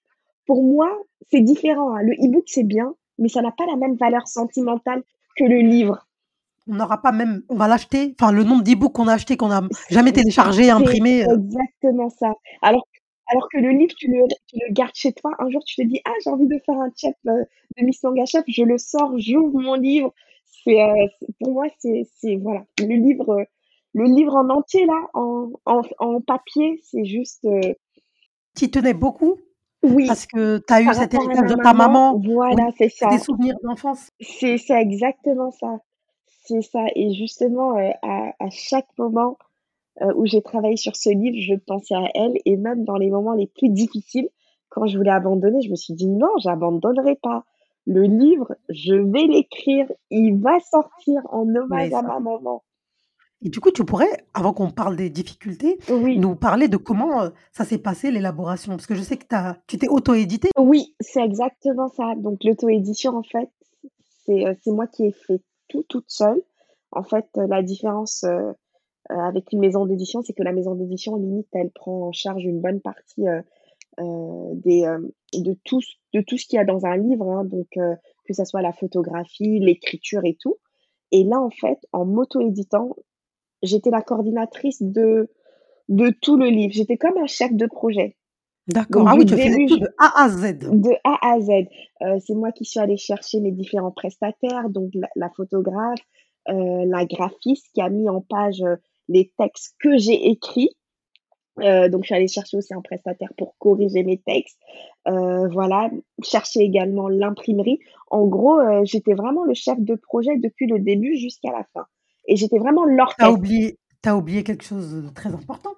pour moi, c'est différent, hein. Le e-book, c'est bien, mais ça n'a pas la même valeur sentimentale que le livre. On n'aura pas même on va l'acheter, enfin le nombre d'e-books qu'on a acheté, qu'on a jamais téléchargé, imprimé, heu, exactement ça. Alors alors que le livre, tu le tu le gardes chez toi. Un jour, tu te dis: «Ah, j'ai envie de faire un tchèp, heu, de Miss Manga Chef», je le sors, j'ouvre mon livre. C'est, c'est pour moi, c'est voilà, le livre, le livre en entier là, en en en papier, c'est juste, tu y tenais beaucoup? Oui, parce que tu as eu cet héritage de ta maman, voilà, c'est c'est des ça. souvenirs d'enfance. C'est exactement ça. C'est ça et justement, heu, à à chaque moment heu, où j'ai travaillé sur ce livre, je pensais à elle et même dans les moments les plus difficiles, quand je voulais abandonner, je me suis dit: «Non, j'abandonnerai pas. Le livre, je vais l'écrire, il va sortir en hommage à ça ma maman». Et du coup, tu pourrais, avant qu'on parle des difficultés, Oui, nous parler de comment, heu, ça s'est passé l'élaboration? Parce que je sais que tu as tu t'es auto-édité? oui, c'est exactement ça. Donc l'auto-édition, en fait, c'est, heu, c'est moi qui ai fait tout toute seule. En fait, heu, la différence, heu heu, avec une maison d'édition, c'est que la maison d'édition, limite, elle prend en charge une bonne partie, heu heu, des, hem, de tout ce de tout ce qu'il y a dans un livre, hein, donc heu, que ça soit la photographie, l'écriture et tout et là, en fait, en m'auto-éditant, j'étais la coordinatrice de de tout le livre. J'étais comme un chef de projet. D'accord. Ah oui, tu faisais début, tout j de A à Z. de A à Z. Heu, c'est moi qui suis allée chercher mes différents prestataires, donc la la photographe, heu, la graphiste qui a mis en page, heu, les textes que j'ai écrits. Donc je suis allée chercher aussi un prestataire pour corriger mes textes. Voilà, chercher également l'imprimerie. En gros, j'étais vraiment le chef de projet depuis le début jusqu'à la fin et j'étais vraiment Tu as l'orchestre. oublié tu as oublié quelque chose, de très important?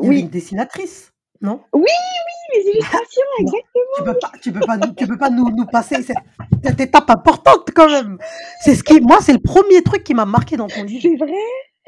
Il y avait une Oui. dessinatrice, non? Oui, oui, les illustrations, Non, tu exactement, peux pas oui. tu peux pas nous tu peux pas nous nous passer cette cette étape importante quand même. C'est ce qui moi, c'est le 1er truc qui m'a marqué dans ton livre. C'est vrai?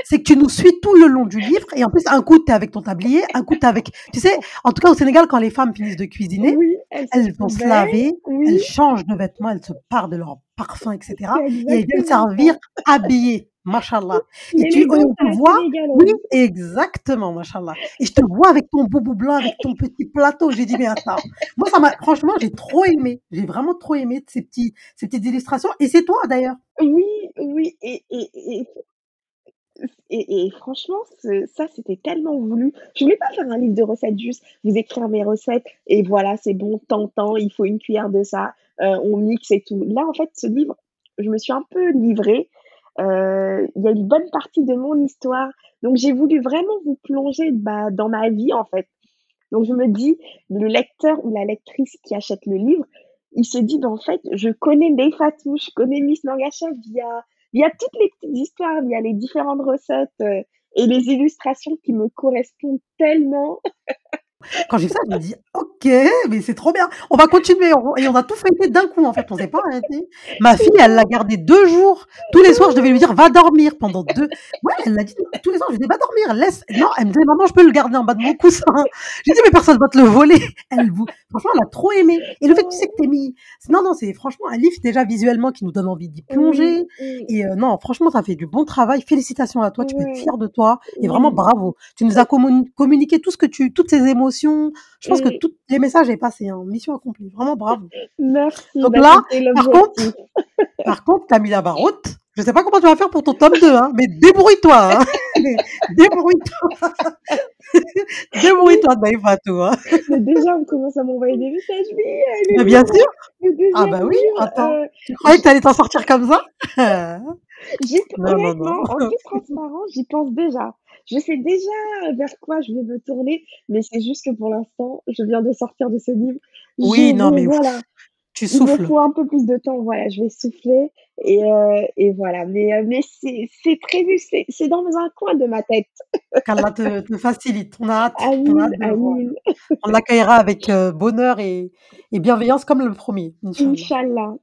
C'est que tu nous suis tout le long du livre et en plus, un coup, tu es avec ton tablier, un coup, tu es avec tu sais, en tout cas au Sénégal, quand les femmes finissent de cuisiner, Oui, elles vont se laver, elles changent de vêtements, elles se parent de leur parfum et cetera C'est et elles viennent servir habillées, machallah et tu te la voit oui, exactement, machallah et je te vois avec ton boubou blanc, avec ton petit plateau. J'ai dit: «Mais attends». Moi, ça m'a franchement, j'ai trop aimé. J'ai vraiment trop aimé ces petits ces petites illustrations et c'est toi d'ailleurs. Oui, oui et et et et franchement, ça, c'était tellement voulu. Je voulais pas faire un livre de recettes, juste vous écrire mes recettes et voilà, c'est bon, temps, temps, il faut une cuillère de ça, heu, on mixe et tout. Là, en fait, ce livre, je me suis un peu livrée. Heu, il y a une bonne partie de mon histoire, donc j'ai voulu vraiment vous plonger, bah, dans ma vie, en fait. Donc je me dis, le lecteur ou la lectrice qui achète le livre, il se dit: «Bah, en fait, je connais Ndeye Fatou, je connais Miss Manga Chef via via toutes les petites histoires, via les différentes recettes, heu et les illustrations qui me correspondent tellement». Quand j'ai vu ça, je me dis: «OK, mais c'est trop bien, on va continuer» on et on a tout feuilleté d'un coup, en fait, on s'est pas arrêté. Ma fille, elle l'a ça. gardé 2 jours. Tous les soirs, je devais lui dire: «Va dormir» pendant 2 ouais, elle l'a dit tous les soirs, je lui dis: «Va dormir, laisse» non, elle me disait: «Maman, je peux le garder en bas de mon coussin». J'ai dit: «Mais personne va te le voler». Elle vou franchement, elle a trop aimé et le fait, tu sais, que tu aies mis non, non, c'est franchement un livre déjà visuellement qui nous donne envie d'y Oui, plonger et heu, non, franchement, as fait du bon travail. Félicitations à toi, tu peux être Ouais, fière de toi et vraiment oui. bravo. Tu nous as communi communiqué tout ce que tu toutes ces émotions. Je pense que tous les messages est passé, hein, mission accomplie, vraiment bravo. Merci, Donc là, par contre par contre, tu as mis la barre haute. Je sais pas comment tu vas faire pour ton tome 2, hein, mais débrouille-toi, hein. Débrouille-toi. Oui. Débrouille-toi, Ndeye Fatou, hein. Mais déjà, on commence à m'envoyer des messages: «Oui, Mais bien sûr. Ah 2e bah oui, attends. heu, Tu croyais que j» tu allais t'en sortir comme ça? Non, non, non. en toute transparence, j'y pense déjà. Je sais déjà vers quoi je vais me tourner, mais c'est juste que pour l'instant, je viens de sortir de ce livre. Oui, non, mais voilà, tu il me souffles. faut un peu plus de temps, voilà, je vais souffler et heu et voilà, mais heu, mais c'est prévu, c'est dans un coin de ma tête. Qu'Allah te te facilite. On a hâte, on a Amine, hâte de amine. On l'accueillera avec, heu, bonheur et et bienveillance comme le 1er, Inch'Allah.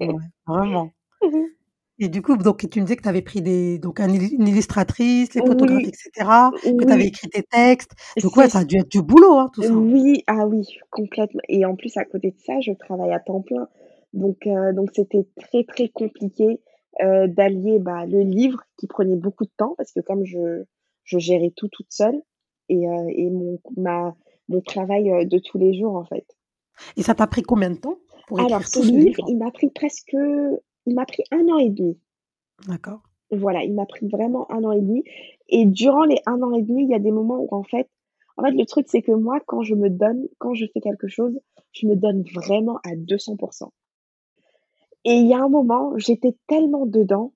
Ouais, vraiment. Et du coup, donc tu me disais que tu avais pris des donc un une illustratrice, les photographes et Oui, cetera, que tu avais oui. écrit tes textes. Donc C'est ouais, ça a dû être du boulot, hein, tout ça, hein? oui, ah oui, complètement et en plus, à côté de ça, je travaille à temps plein. Donc heu, donc c'était très, très compliqué, heu, d'allier, bah, le livre qui prenait beaucoup de temps parce que comme je je gérais tout toute seule et heu et mon ma mon travail, de tous les jours, en fait. Et ça t'a pris combien de temps pour Alors écrire ce tout ce livre, livre? il m'a pris presque il m'a pris 1 an et demi. D'accord. Voilà, il m'a pris vraiment 1 an et demi et durant les 1 an et demi, il y a des moments où en fait en fait, le truc, c'est que moi, quand je me donne, quand je fais quelque chose, je me donne vraiment à 200 % et il y a un moment, j'étais tellement dedans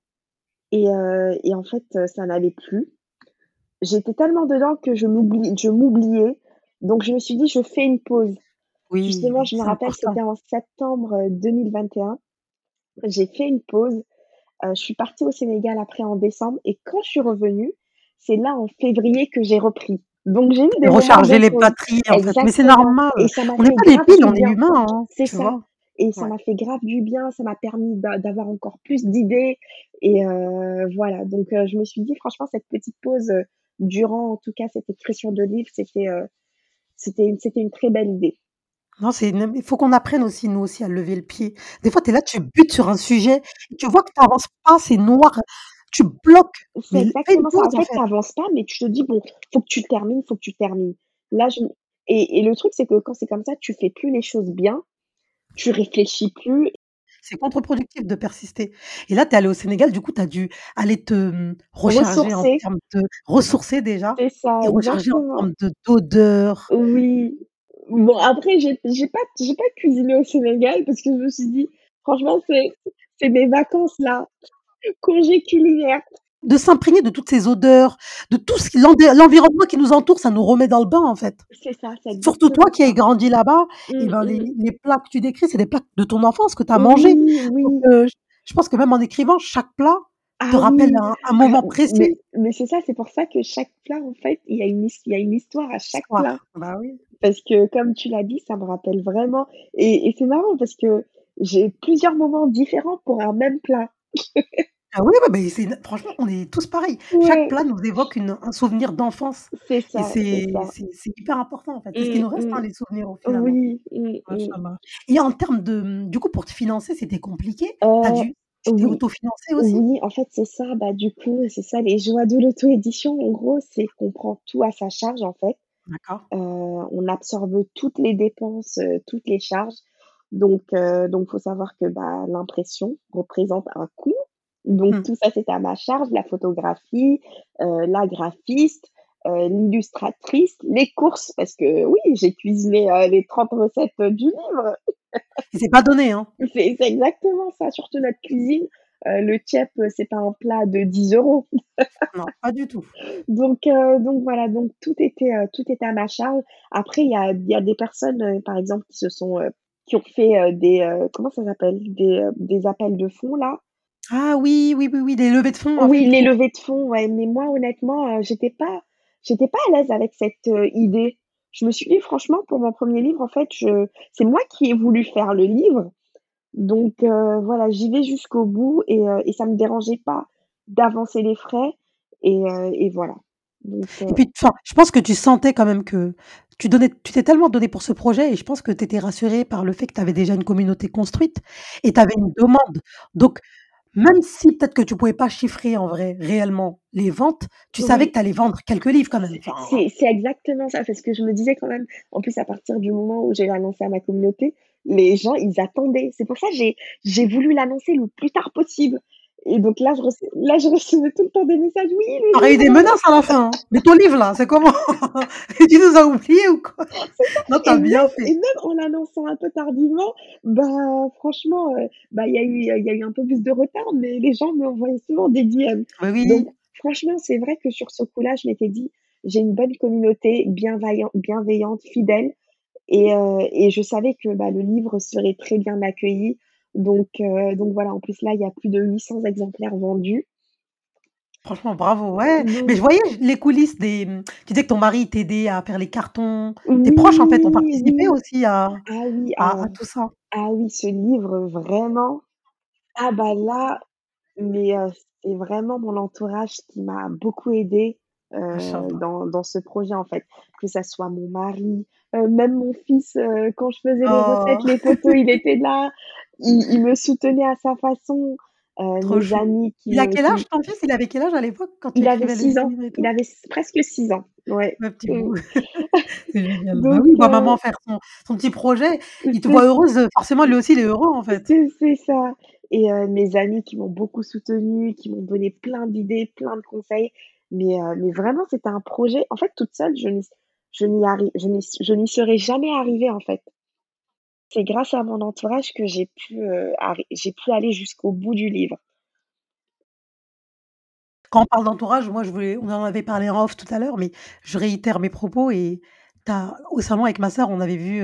et heu et en fait, heu, ça n'allait plus. J'étais tellement dedans que je m'oubliais, donc je me suis dit: «Je fais une pause». Oui, Justement, je me rappelle, c'était en septembre, heu, 2021. J'ai fait une pause, heu, je suis partie au Sénégal après en décembre et quand je suis revenue, c'est là, en février, que j'ai repris. Donc j'ai eu des recharger les batteries, en fait, mais c'est normal. et ça On n'est pas des piles, on est bien. humains, hein, C'est ça vois? et ça m'a fait grave du bien, ça m'a permis d'a d'avoir encore plus d'idées et heu, voilà, donc heu, je me suis dit: «Franchement, cette petite pause, heu, durant, en tout cas, cette écriture de livre, c'était, heu, c'était une c'était une très belle idée». Non, c'est une il faut qu'on apprenne aussi, nous aussi, à lever le pied. Des fois, tu es là, tu butes sur un sujet, tu vois que tu avances pas, c'est noir. tu bloques, C'est mais fais une exactement ça. En pause, en fait, fait. tu avances pas, mais tu te dis: «Bon, faut que tu termines, faut que tu termines». Là, je et et le truc, c'est que quand c'est comme ça, tu fais plus les choses bien, tu réfléchis plus. C'est contre-productif de persister et là, tu es allée au Sénégal, du coup, tu as dû aller te, recharger en Ressourcer. termes de ressourcer déjà C'est ça, et recharger en exactement. termes de d'odeurs. Oui. Bon, après, j'ai j'ai pas j'ai pas cuisiné au Sénégal parce que je me suis dit: «Franchement, c'est c'est mes vacances là, congé culinaire». De s'imprégner de toutes ces odeurs, de tout ce l'environnement qui nous entoure, ça nous remet dans le bain, en fait. C'est ça, c'est Surtout toi qui as ça. grandi là-bas Mmh ben, les mh. les plats que tu décris, c'est des plats de ton enfance que tu as. Oui, oui. j je pense que même en écrivant, chaque plat te Ah rappelle oui, un moment mais précis. mais c'est ça, c'est pour ça que chaque plat, en fait, il y a une il y a une histoire à chaque plat. Bah oui. Parce que comme tu l'as dit, ça me rappelle vraiment et et c'est marrant parce que j'ai plusieurs moments différents pour un même plat. Ah oui, c'est une franchement, on est tous pareils. Chaque Ouais. plat nous évoque une un souvenir d'enfance C'est et ça, c'est c'est ça. c'est c'est hyper important, en fait. C'est ce qui Mmh nous reste, hein, les souvenirs, au finalement. Oui, mh. Masha'Allah et en termes de, du coup, pour te financer, c'était compliqué? Tu as Heu, dû tu t'es oui, autofinancée aussi? oui, en fait, c'est ça, bah, du coup, c'est ça les joies de l'auto-édition, en gros, c'est qu'on prend tout à sa charge, en fait. D'accord. Heu, on absorbe toutes les dépenses, heu, toutes les charges. Donc donc faut savoir que, bah, l'impression représente un coût. Donc Mmh. tout ça, c'est à ma charge, la photographie, heu, la graphiste, l'illustratrice, les courses parce que oui, j'ai cuisiné, les 30 recettes, du livre. Et c'est pas donné, hein? C'est c'est exactement ça, surtout notre cuisine. Heu, le thiep, heu, c'est pas un plat de 10 €. Non, pas du tout. Donc heu, donc voilà, donc tout était, heu, tout était à ma charge. Après, il y a il y a des personnes, heu, par exemple, qui se sont, qui ont fait, des, comment ça s'appelle? Des, des appels de fonds là. Ah oui, oui, oui, oui, des levées de fonds Oui, les levées de fonds, ouais, mais moi honnêtement, j'étais pas j'étais pas à l'aise avec cette, idée. Je me suis dit: «Franchement, pour mon 1er livre, en fait, je c'est moi qui ai voulu faire le livre, donc heu, voilà, j'y vais jusqu'au bout et et ça me dérangeait pas d'avancer les frais» et et voilà. Donc Et puis, enfin, je pense que tu sentais quand même que tu donnais tu t'es tellement donnée pour ce projet et je pense que tu étais rassurée par le fait que tu avais déjà une communauté construite et tu avais une demande. Donc même si peut-être que tu pouvais pas chiffrer en vrai, réellement, les ventes, tu savais que tu allais vendre quelques livres quand même, enfin c'est exactement ça, parce que je me disais quand même en plus, à partir du moment où j'ai annoncé à ma communauté, les gens, ils attendaient. C'est pour ça, j'ai j'ai voulu l'annoncer le plus tard possible et donc là, je rece là, je recevais tout le temps des messages: «Oui, Tu le aurais eu des livre!» menaces à la fin, hein: «Mais ton livre là, c'est comment? Tu nous as oubliés ou quoi?» Non, tu et as même bien fait. et même en l'annonçant un peu tardivement, bah, franchement, heu, bah, il y a eu, y a eu un peu plus de retard, mais les gens m'envoyaient souvent des DM. Bah Donc oui. franchement, c'est vrai que sur ce coup-là, je m'étais dit: «J'ai une bonne communauté bienveillan bienveillante, fidèle» et heu et je savais que, bah, le livre serait très bien accueilli. Donc heu, donc voilà, en plus là, il y a plus de 800 exemplaires vendus. Franchement, bravo, ouais. Mais je voyais les coulisses des, mmh tu disais que ton mari t'aidait à faire les cartons. Tes proches, en fait, ont participé oui. aussi à Ah oui, à à ah tout ça? ah oui, ce livre, vraiment ah bah là, mais heu, c'est vraiment mon entourage qui m'a beaucoup aidée, heu, Masha'Allah. dans dans ce projet, en fait. Que ça soit mon mari, heu, même mon fils, heu, quand je faisais les recettes, Oh! les photos, il était là. Il il me soutenait à sa façon. Trop mes chou. amis qui Il a quel âge ton fils? Il avait quel âge à l'époque quand Il avait écrivais le 6 ans, il avait presque 6 ans, ouais. Le petit Mmh. bout. C'est génial. Bah Donc oui, maman faire son son petit projet, il te voit heureuse, heu, forcément lui aussi il est heureux, en fait. c'est ça et mes amis qui m'ont beaucoup soutenue, qui m'ont donné plein d'idées, plein de conseils. Mais heu, mais vraiment, c'était un projet en fait, toute seule, je n'y je n'y arri je n'y s je n'y serais jamais arrivée, en fait. C'est grâce à mon entourage que j'ai pu, arri j'ai pu aller jusqu'au bout du livre. Quand on parle d'entourage, moi, je voulais on en avait parlé en off tout à l'heure, mais je réitère mes propos et as au salon avec ma sœur, on avait vu,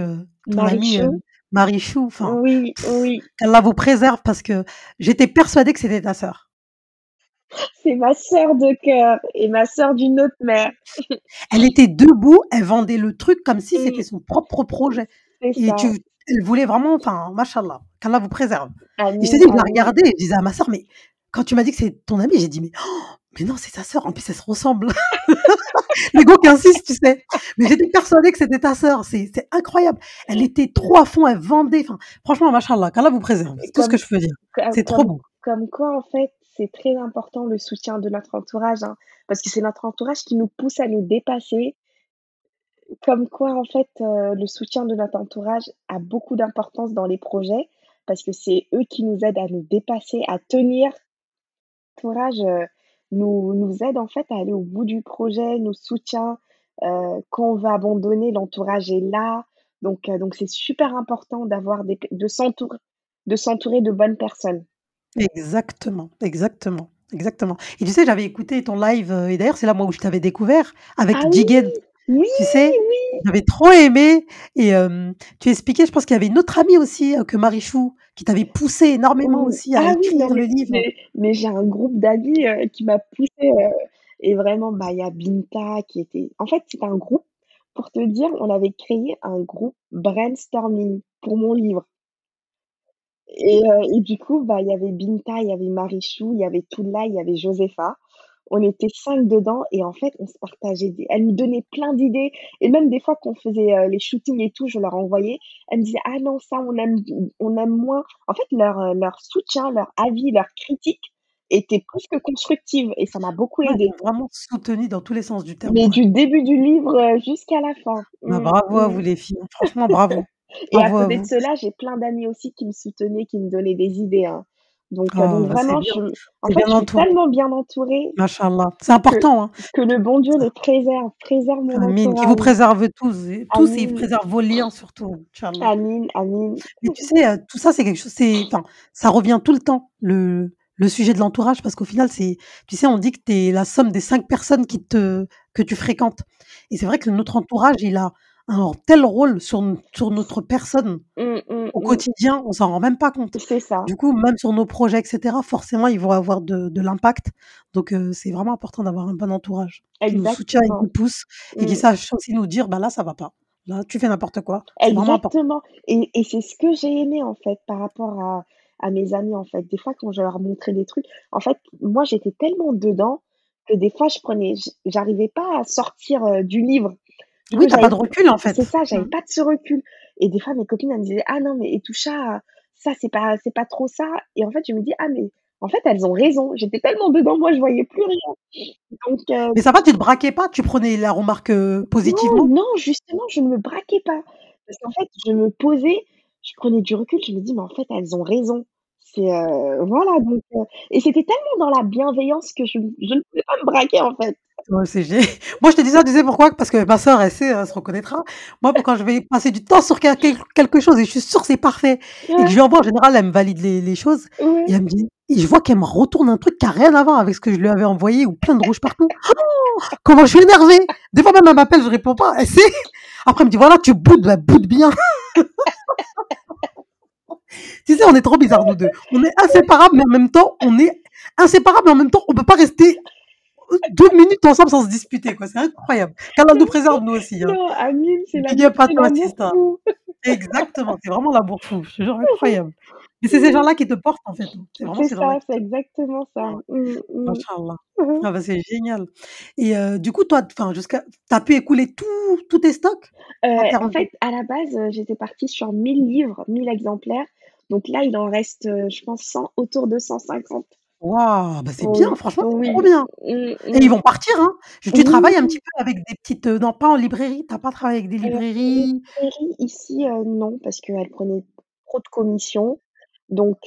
ton amie, heu, Marichou? Marichou, enfin, Oui, oui. qu'Allah vous préserve parce que j'étais persuadée que c'était ta sœur. C'est ma sœur de cœur et ma sœur d'une autre mère. Elle était debout, elle vendait le truc comme si c'était son propre projet et ça. tu elle voulait vraiment enfin, Masha'Allah, qu'Allah vous préserve et je t'ai dit, je la regardais et je disais à ma sœur: «Mais» quand tu m'as dit que c'est ton amie, j'ai dit: «Mais mais non, c'est sa sœur, en plus, elles se ressemblent». L'ego qui insiste, tu sais? Mais j'étais persuadée que c'était ta sœur, c'est incroyable. Elle était trop à fond, elle vendait, enfin, franchement, Masha'Allah, qu'Allah vous préserve, c'est tout ce que je peux dire. C'est trop beau. comme quoi, en fait c'est très important le soutien de notre entourage, hein, parce que c'est notre entourage qui nous pousse à nous dépasser. Comme quoi, en fait, heu, le soutien de notre entourage a beaucoup d'importance dans les projets, parce que c'est eux qui nous aident à nous dépasser, à tenir. L'entourage, heu, nous nous aide, en fait, à aller au bout du projet, nous soutient, heu, quand on veut abandonner, l'entourage est là. Donc donc c'est super important d'avoir de s'entourer de de bonnes personnes. Exactement, exactement, exactement. Et tu sais, j'avais écouté ton live, heu et d'ailleurs, c'est là, moi, où je t'avais découvert Ah avec oui! Djigued. Oui, Tu sais? oui! J'avais trop aimé et tu expliquais, je pense qu'il y avait une autre amie aussi, heu, que Marichou, qui t'avait poussé énormément Ou aussi à ah oui, non, écrire mais le livre. mais mais j'ai un groupe d'amis, heu, qui m'a poussée, heu et vraiment, bah, il y a Binta qui était en fait, c'est un groupe, pour te dire, on avait créé un groupe brainstorming pour mon livre. Et heu et du coup, bah, il y avait Binta, il y avait Marichou, il y avait Toula, il y avait Josépha. On était 5 dedans et en fait, on se partageait des elles me donnaient plein d'idées et même des fois qu'on faisait, heu, les shootings et tout, je leur envoyais, elles me disaient: «Ah non, ça on aime on aime moins». En fait, leur, heu, leur soutien, leur avis, leur critique était plus que constructive et ça m'a beaucoup Ouais, t'ont vraiment soutenue dans tous les sens du terme, Mais quoi. du début du livre, jusqu'à la fin. Bah, Mmh, bravo à mmh. vous les filles, franchement bravo. Et à Bravo à côté de cela, j'ai plein d'amis aussi qui me soutenaient, qui me donnaient des idées, hein. Donc Oh, donc bah, vraiment, je en tu es fait, je suis tellement bien entourée. C'est que important, hein. que le bon Dieu les préserve, préserve mon Amine, qu'il vous préserve tous et tous et il préserve vos liens surtout. Amine, amine. Mais tu sais, heu, tout ça, c'est quelque chose enfin, ça revient tout le temps, le le sujet de l'entourage parce qu'au final, c'est tu sais, on dit que tu es la somme des 5 personnes qui te que tu fréquentes et c'est vrai que notre entourage, il a un tel rôle sur sur notre personne Mmh, mmh, au mmh. quotidien, on s'en rend même pas compte. C'est ça. Du coup, même sur nos projets et cetera, forcément, ils vont avoir de de l'impact. Donc heu, c'est vraiment important d'avoir un bon entourage qui nous soutient et qui Exactement. nous pousse et qui Mmh. sache aussi nous dire: «Bah, là, ça va pas. Là, tu fais n'importe quoi». Exactement et et c'est ce que j'ai aimé, en fait, par rapport à à mes amis, en fait. Des fois, quand je leur montrais des trucs en fait, moi, j'étais tellement dedans que des fois, je prenais j'arrivais pas à sortir, heu, du livre. Du Oui, coup, tu as pas de recul, en c'est fait. ça, Mmh. j'avais pas de ce recul et des fois, mes copines, elles me disaient: «Ah non, mais Etoucha, ça, c'est pas c'est pas trop ça» et en fait, je me dis: «Ah mais en fait, elles ont raison». J'étais tellement dedans, moi, je voyais plus rien. Donc heu Mais ça va, tu te braquais pas? Tu prenais la remarque, Non, positivement? non, justement, je ne me braquais pas parce qu'en fait, je me posais, je prenais du recul, je me dis: «Mais en fait, elles ont raison». C'est, heu, voilà donc heu et c'était tellement dans la bienveillance que je n je ne pouvais pas me braquer, en fait. Ouais, c'est gé moi, je te dis ça, tu sais pourquoi? Parce que ma sœur, elle sait, elle se reconnaîtra. Moi, quand je vais passer du temps sur quel quel quelque chose et je suis sûre que c'est parfait et que je Ouais. lui envoie, en général, elle me valide les les choses et Ouais. elle me dit et je vois qu'elle me retourne un truc qui a rien à voir avec ce que je lui avais envoyé ou plein de rouge partout. Comment je suis énervée! Des fois même, elle m'appelle, je réponds pas, elle sait. Après, elle me dit: «Voilà, tu boudes, bah, boude bien». Tu sais, on est trop bizarres nous 2. On est inséparables, mais en même temps, on est inséparables, mais en même temps, on peut pas rester, heu, 2 minutes ensemble sans se disputer, quoi. C'est incroyable. Qu'Allah nous préserve, nous aussi, hein. Non, Amine, c'est toi, Sista. fou. Exactement, c'est vraiment l'amour fou, te jure, incroyable. Et c'est ces gens-là qui te portent, en fait. C'est vraiment C'est ces gens-là ça, c'est te exactement ça. Mmh, mmh. masha'Allah. Ah bah, c'est génial et heu, du coup, toi, jusqu'à tu as pu écouler tous tous tes stocks? En Heu, en fait, à la base, heu, j'étais partie sur 1000 livres, 1000 exemplaires. Donc là, il en reste, heu, je pense 100 autour de 150. Waouh! Bah, c'est bien, Oui, franchement, c'est trop bien Mmh, et ils mmh. vont partir, hein. Tu travailles un petit peu avec des petites, heu non, pas en librairie? Tu as pas travaillé avec des Heu, librairies? librairie ici, non, parce qu'elles prenaient trop de commissions. Donc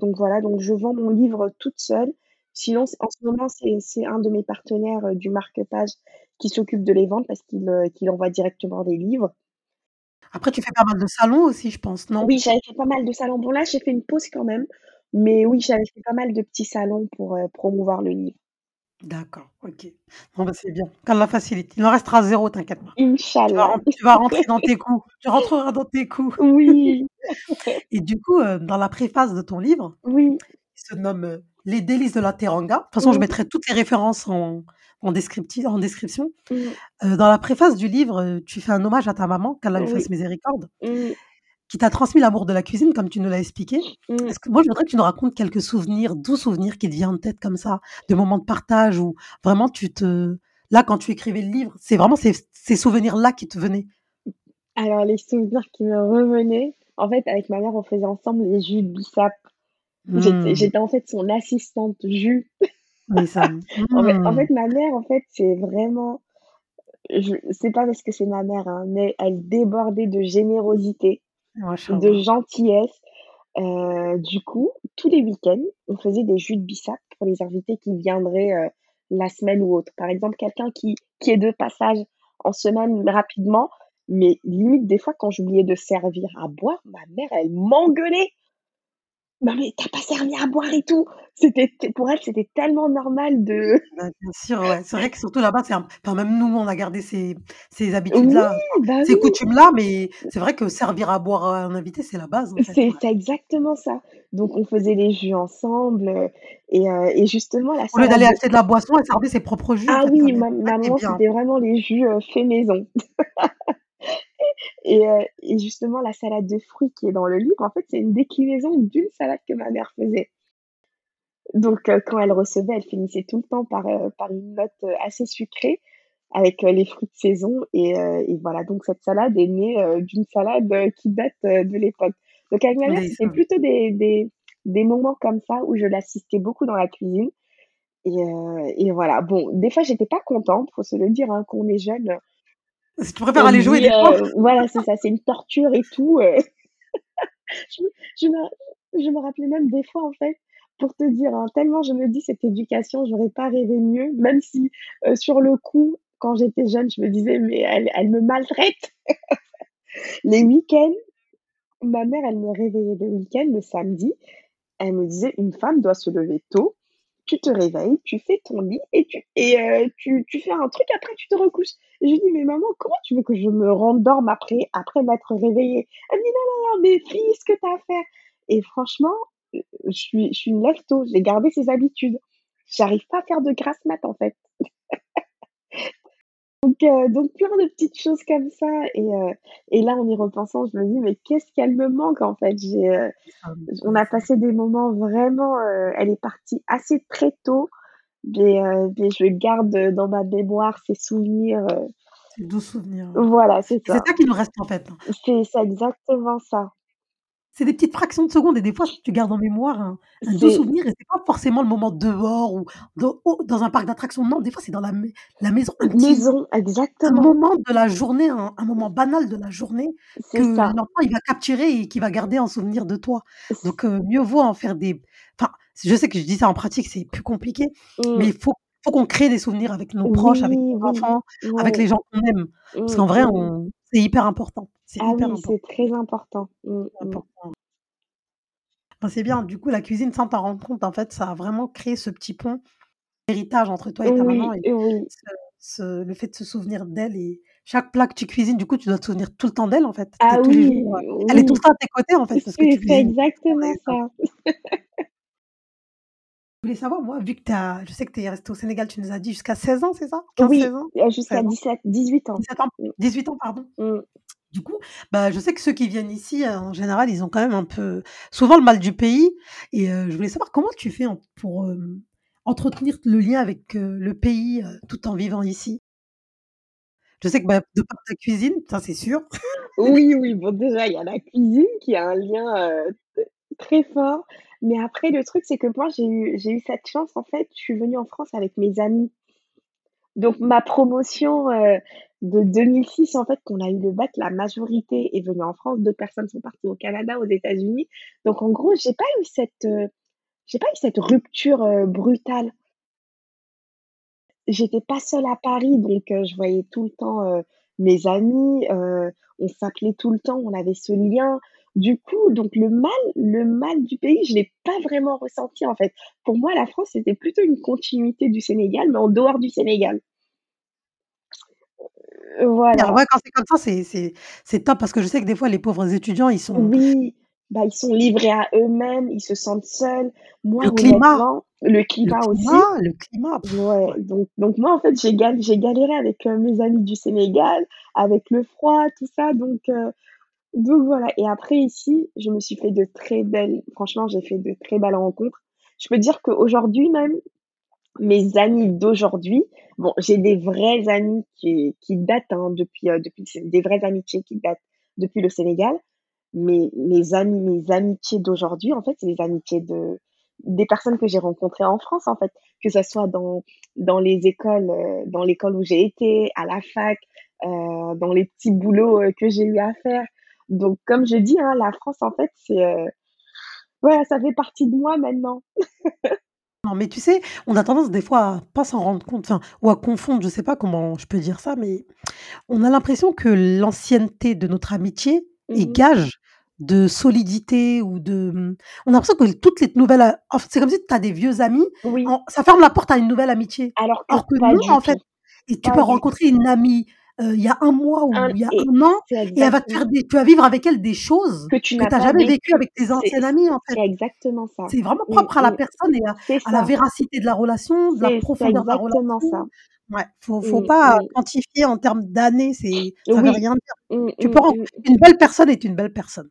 donc voilà, donc je vends mon livre toute seule. Sinon, en ce moment, c'est c'est un de mes partenaires, du marque-page qui s'occupe de les vendre parce qu'il, envoie directement les livres. Après, tu fais pas mal de salons aussi, je pense, non? Oui, j'avais fait pas mal de salons. Bon, là, j'ai fait une pause quand même, mais oui, j'avais fait pas mal de petits salons pour, heu, promouvoir le livre. D'accord, OK. Bon, bah, c'est bien. Qu'Allah facilite. Il en restera 0, t'inquiète pas. Tu vas Inch'Allah. ren tu vas rentrer dans tes coups. Tu rentreras dans tes coups Oui. et du coup, heu, dans la préface de ton livre, Oui. qui se nomme, heu, «Les délices de la teranga», de toute façon, je Mmh. mettrai toutes les références en en descripti en description. Mmh. Heu, dans la préface du livre, heu, tu fais un hommage à ta maman, qu'Allah lui fasse miséricorde, Mmh. qui t'a transmis l'amour de la cuisine, comme tu nous l'as expliqué. Est-ce que moi, je voudrais que tu nous racontes quelques souvenirs, doux souvenirs qui te viennent en tête comme ça, de moments de partage où vraiment tu te là, quand tu écrivais le livre, c'est vraiment ces ces souvenirs-là qui te venaient? Alors les souvenirs qui me revenaient, en fait, avec ma mère, on faisait ensemble les jus de bissap. J'étais Mmh. j'étais en fait son assistante jus. Ndeysaan. En fait en Mmh. fait, ma mère, en fait, c'est vraiment je c'est pas parce que c'est ma mère, hein, mais elle débordait de générosité, de gentillesse. Heu, du coup, tous les week-ends, on faisait des jus de bissap pour les invités qui viendraient, heu, la semaine ou autre. Par exemple, quelqu'un qui qui est de passage en semaine rapidement, mais limite des fois quand j'oubliais de servir à boire, ma mère, elle m'engueulait! «Non mais tu as pas servi à boire et tout!» C'était pour elle, c'était tellement normal de Bah, bien sûr, ouais. C'est vrai que surtout là-bas, c'est un enfin même nous, on a gardé ces ces habitudes-là, bah ces oui! coutumes-là, mais c'est vrai que servir à boire à un invité, c'est la base, en fait, C'est ouais. exactement ça. Donc on faisait les jus ensemble, heu et heu et justement la Au lieu d'aller acheter de la boisson, elle servait ses propres jus, ah oui, ma qui est maman, c'était vraiment les jus, heu, faits maison. Et heu et justement la salade de fruits qui est dans le livre, en fait, c'est une déclinaison d'une salade que ma mère faisait. Donc heu, quand elle recevait, elle finissait tout le temps par, heu, par une note, assez sucrée avec, les fruits de saison et voilà, donc cette salade est née, d'une salade, qui date, de l'époque. Donc avec ma mère, c'était plutôt des des des moments comme ça où je l'assistais beaucoup dans la cuisine et voilà. Bon, des fois, j'étais pas contente, faut se le dire, hein, quand on est jeune, Si tu préfères aller jouer dit, heu, voilà, c'est ça, c'est une torture et tout, heu. Je me je me je me rappelais même des fois, en fait, pour te dire, hein, tellement je me dis: «Cette éducation, j'aurais pas rêvé mieux», même si, heu, sur le coup, quand j'étais jeune, je me disais: «Mais elle elle me maltraite». Les week-ends, ma mère, elle me réveillait le week-end, le samedi, elle me disait: «Une femme doit se lever tôt, tu te réveilles, tu fais ton lit et tu tu fais un truc, après tu te recouches». Je lui dis: «Mais maman, comment tu veux que je me rendorme après après m'être réveillée?» elle me dit: «Non, non, non, mais finis ce que tu as à faire». Et franchement, je suis je une tôt, j'ai gardé ces habitudes. J'arrive pas à faire de grasse mat, en fait. Donc heu, donc plein de petites choses comme ça et heu et là, en y repensant, je me dis: «Mais qu'est-ce qu'elle me manque, en fait?» j'ai, Ndeysaan, on a passé des moments vraiment, elle est partie assez très tôt, mais mais je garde, dans ma mémoire ces souvenirs, Ces doux souvenirs, voilà, c'est Et c'est ça. ça qui nous reste, en fait, hein. C'est c'est exactement ça. C'est des petites fractions de secondes et des fois, tu gardes en mémoire un un doux souvenir et c'est pas forcément le moment dehors ou dans un parc d'attractions. Non, des fois, c'est dans la mai la maison, un petit maison, un exactement, moment de la journée, un un moment banal de la journée que l'enfant, il va capturer et qu'il va garder en souvenir de toi. Donc heu, mieux vaut en faire des enfin, je sais que je dis ça en pratique, c'est plus compliqué, mais mmh, il faut faut qu'on crée des souvenirs avec nos proches, avec nos oui, enfants, avec les gens qu'on aime. Parce mmh, qu'en vrai, mmh. on c'est hyper important, c'est Ah hyper oui, important, c'est très important. Mmh, mmh. Bah, c'est bien, du coup, la cuisine, sans t'en rendre compte, en fait, ça a vraiment créé ce petit pont, héritage entre toi et ta maman Oui, et oui, ce ce le fait de se souvenir d'elle et chaque plat que tu cuisines, du coup, tu dois te souvenir tout le temps d'elle, en fait. Ah oui, jours, heu, elle est tout le oui, temps à tes côtés, en fait, parce que c'est tu c'est exactement ça. Je voulais savoir, moi, vu que tu as je sais que tu es restée au Sénégal, tu nous as dit jusqu'à 16 ans, c'est ça? Oui, 15-16 ans? heu, jusqu'à 16 ans? 17, 18 ans. 17 ans? Mmh, 18 ans, pardon? Du coup, bah, je sais que ceux qui viennent ici, heu, en général, ils ont quand même un peu souvent le mal du pays et je voulais savoir comment tu fais pour, entretenir le lien avec, le pays, tout en vivant ici? Je sais que, bah, de par ta cuisine, ça c'est sûr. Oui, oui, bon, déjà, il y a la cuisine qui a un lien, très fort, mais après le truc, c'est que moi, j'ai eu j'ai eu cette chance, en fait, je suis venue en France avec mes amis. Donc ma promotion, heu, de 2006, en fait, qu'on a eu le bac, la majorité est venue en France, d'autres personnes sont parties au Canada, aux États-Unis. Donc en gros, j'ai pas eu cette, j'ai pas eu cette rupture, heu, brutale. J'étais pas seule à Paris, donc heu, je voyais tout le temps, mes amis, on s'appelait tout le temps, on avait ce lien. Du coup, donc le mal le mal du pays, je l'ai pas vraiment ressenti, en fait. Pour moi, la France, c'était plutôt une continuité du Sénégal, mais en dehors du Sénégal. Heu, voilà. Ouais, quand c'est comme ça, c'est c'est c'est top parce que je sais que des fois les pauvres étudiants, ils sont Oui, bah, ils sont livrés à eux-mêmes, ils se sentent seuls. Moi, le climat honnêtement le le climat aussi, climat le climat, ouais, ouais. donc donc moi, en fait, j'ai gal j'ai galéré avec, heu, mes amis du Sénégal, avec le froid, tout ça, donc heu, donc voilà et après ici, je me suis fait de très belles franchement, j'ai fait de très belles rencontres. Je peux dire qu'aujourd'hui même, mes amis d'aujourd'hui, bon, j'ai des vrais amis qui qui datent, hein, depuis, heu, depuis des vraies amitiés qui datent depuis le Sénégal, mes mes amis mes amitiés d'aujourd'hui, en fait, c'est les amitiés de des personnes que j'ai rencontrées en France, en fait, que ça soit dans dans les écoles, heu, dans l'école où j'ai été, à la fac, heu, dans les petits boulots, heu, que j'ai eu à faire. Donc comme je dis, hein, la France, en fait, c'est, voilà, ça fait partie de moi maintenant. Non, mais tu sais, on a tendance des fois à pas s'en rendre compte, enfin, ou à confondre, je sais pas comment je peux dire ça, mais on a l'impression que l'ancienneté de notre amitié est Mmh gage de solidité ou de, mmh, on a l'impression que toutes les nouvelles a en fait, c'est comme si tu as des vieux amis, Oui, en ça ferme la porte à une nouvelle amitié. alors que Alors que pas non, en fait et tu peux tout. rencontrer une amie, il y a un mois ou Un il y a un an et elle va te faire des tu vas vivre avec elle des choses que tu n'as jamais vécues vécu. avec tes C'est anciennes amies, en fait. c'est exactement ça. C'est vraiment Mmh propre à la personne et à la véracité de la relation, de la profondeur de la exactement ça. relation. Ouais, faut faut Mmh pas mh. quantifier en termes d'années, c'est ça veut Oui. rien dire. Mmh Tu peux une belle personne est une belle personne,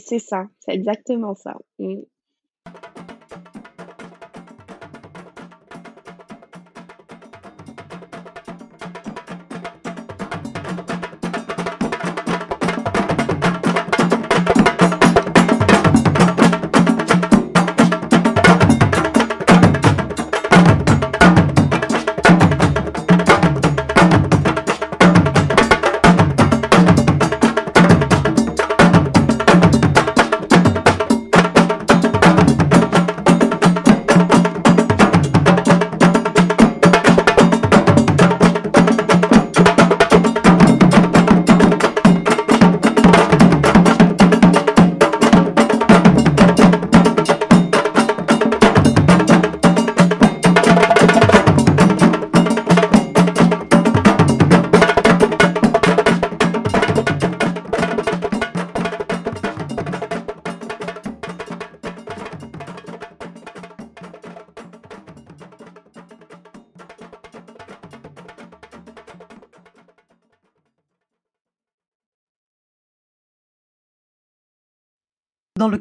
c'est ça, c'est exactement ça.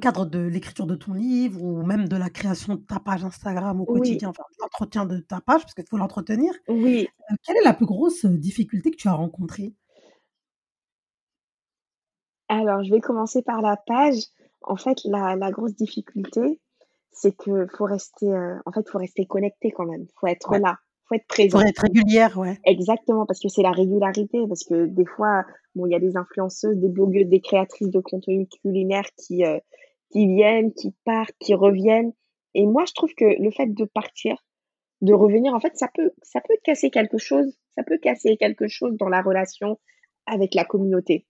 Cadre de l'écriture de ton livre ou même de la création de ta page Instagram au Oui, quotidien, enfin, l'entretien de ta page, parce qu'il faut l'entretenir, oui. heu, quelle est la plus grosse, difficulté que tu as rencontrée? Alors je vais commencer par la page. En fait, la la grosse difficulté, c'est que faut rester, en fait, faut rester connecté quand même. Faut être Ouais, là, faut être faut présent. être régulière, ouais. Exactement, parce que c'est la régularité, parce que des fois, bon, il y a des influenceuses, des blogueuses, des créatrices de contenu culinaire qui, qui viennent, qui partent, qui reviennent et moi, je trouve que le fait de partir, de revenir, en fait, ça peut ça peut casser quelque chose, ça peut casser quelque chose dans la relation avec la communauté.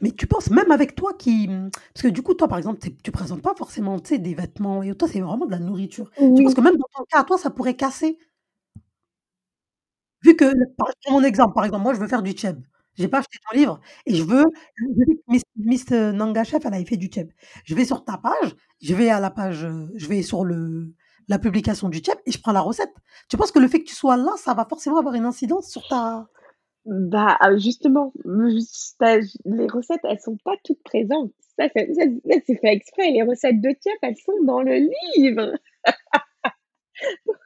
Mais tu penses même avec toi qui, parce que du coup, toi, par exemple, tu es tu présentes pas forcément, tu sais, des vêtements et toi, c'est vraiment de la nourriture. Tu penses que même dans ton cas à toi, ça pourrait casser? Vu que par mon exemple, par exemple, moi, je veux faire du tchèb. J'ai pas acheté ton livre et je veux Miss Miss, heu, Nanga Chef, elle avait fait du tchèb. Je vais sur ta page, je vais à la page, heu, je vais sur le la publication du tchèb et je prends la recette. Tu penses que le fait que tu sois là, ça va forcément avoir une incidence sur ta bah, heu, justement, les recettes, elles sont pas toutes présentes. Ça, c'est fait exprès. Les recettes de Tiep, elles sont dans le livre.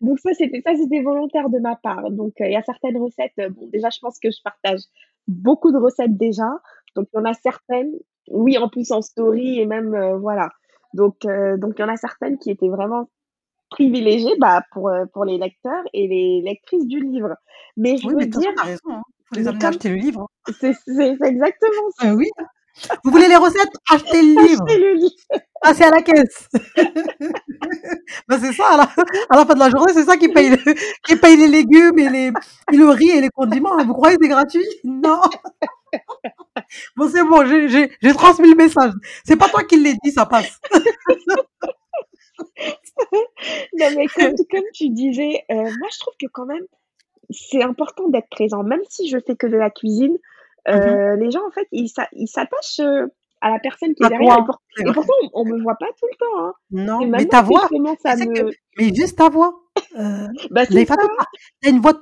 Donc ça, c'était ça, c'était volontaire de ma part. Donc, heu, il y a certaines recettes, heu, bon, déjà, je pense que je partage beaucoup de recettes déjà. Donc il y en a certaines oui, en plus en story et même, heu, voilà. Donc, donc il y en a certaines qui étaient vraiment privilégiées, bah, pour, pour les lecteurs et les lectrices du livre. Mais je oui, veux mais dire raison, hein. Faut les amener comme acheter le livre, c'est c'est c'est exactement Bah ça, oui. Vous voulez les recettes? Achetez le livre. acheter le livre. Passez à la caisse. Bah, c'est ça à la à la fin de la journée, c'est ça qui paye le qui paye les légumes et les et le riz et les condiments. Vous croyez que c'est gratuit? Non. Bon, c'est bon, j'ai transmis le message. C'est pas toi qui l'ai dit, ça passe. Non, mais comme comme tu disais, heu, moi je trouve que quand même, c'est important d'être présent. Même si je fais que de la cuisine, Mmh mh. heu, les gens en fait, ils s'a ils s'attachent, heu, à la personne qui est derrière et pour pourtant on on me voit pas tout le temps, hein. Non, mais ta voix, que mais juste ta voix, heu, bah, c'est Ndeye ça, Fatou, tu as tu as une voix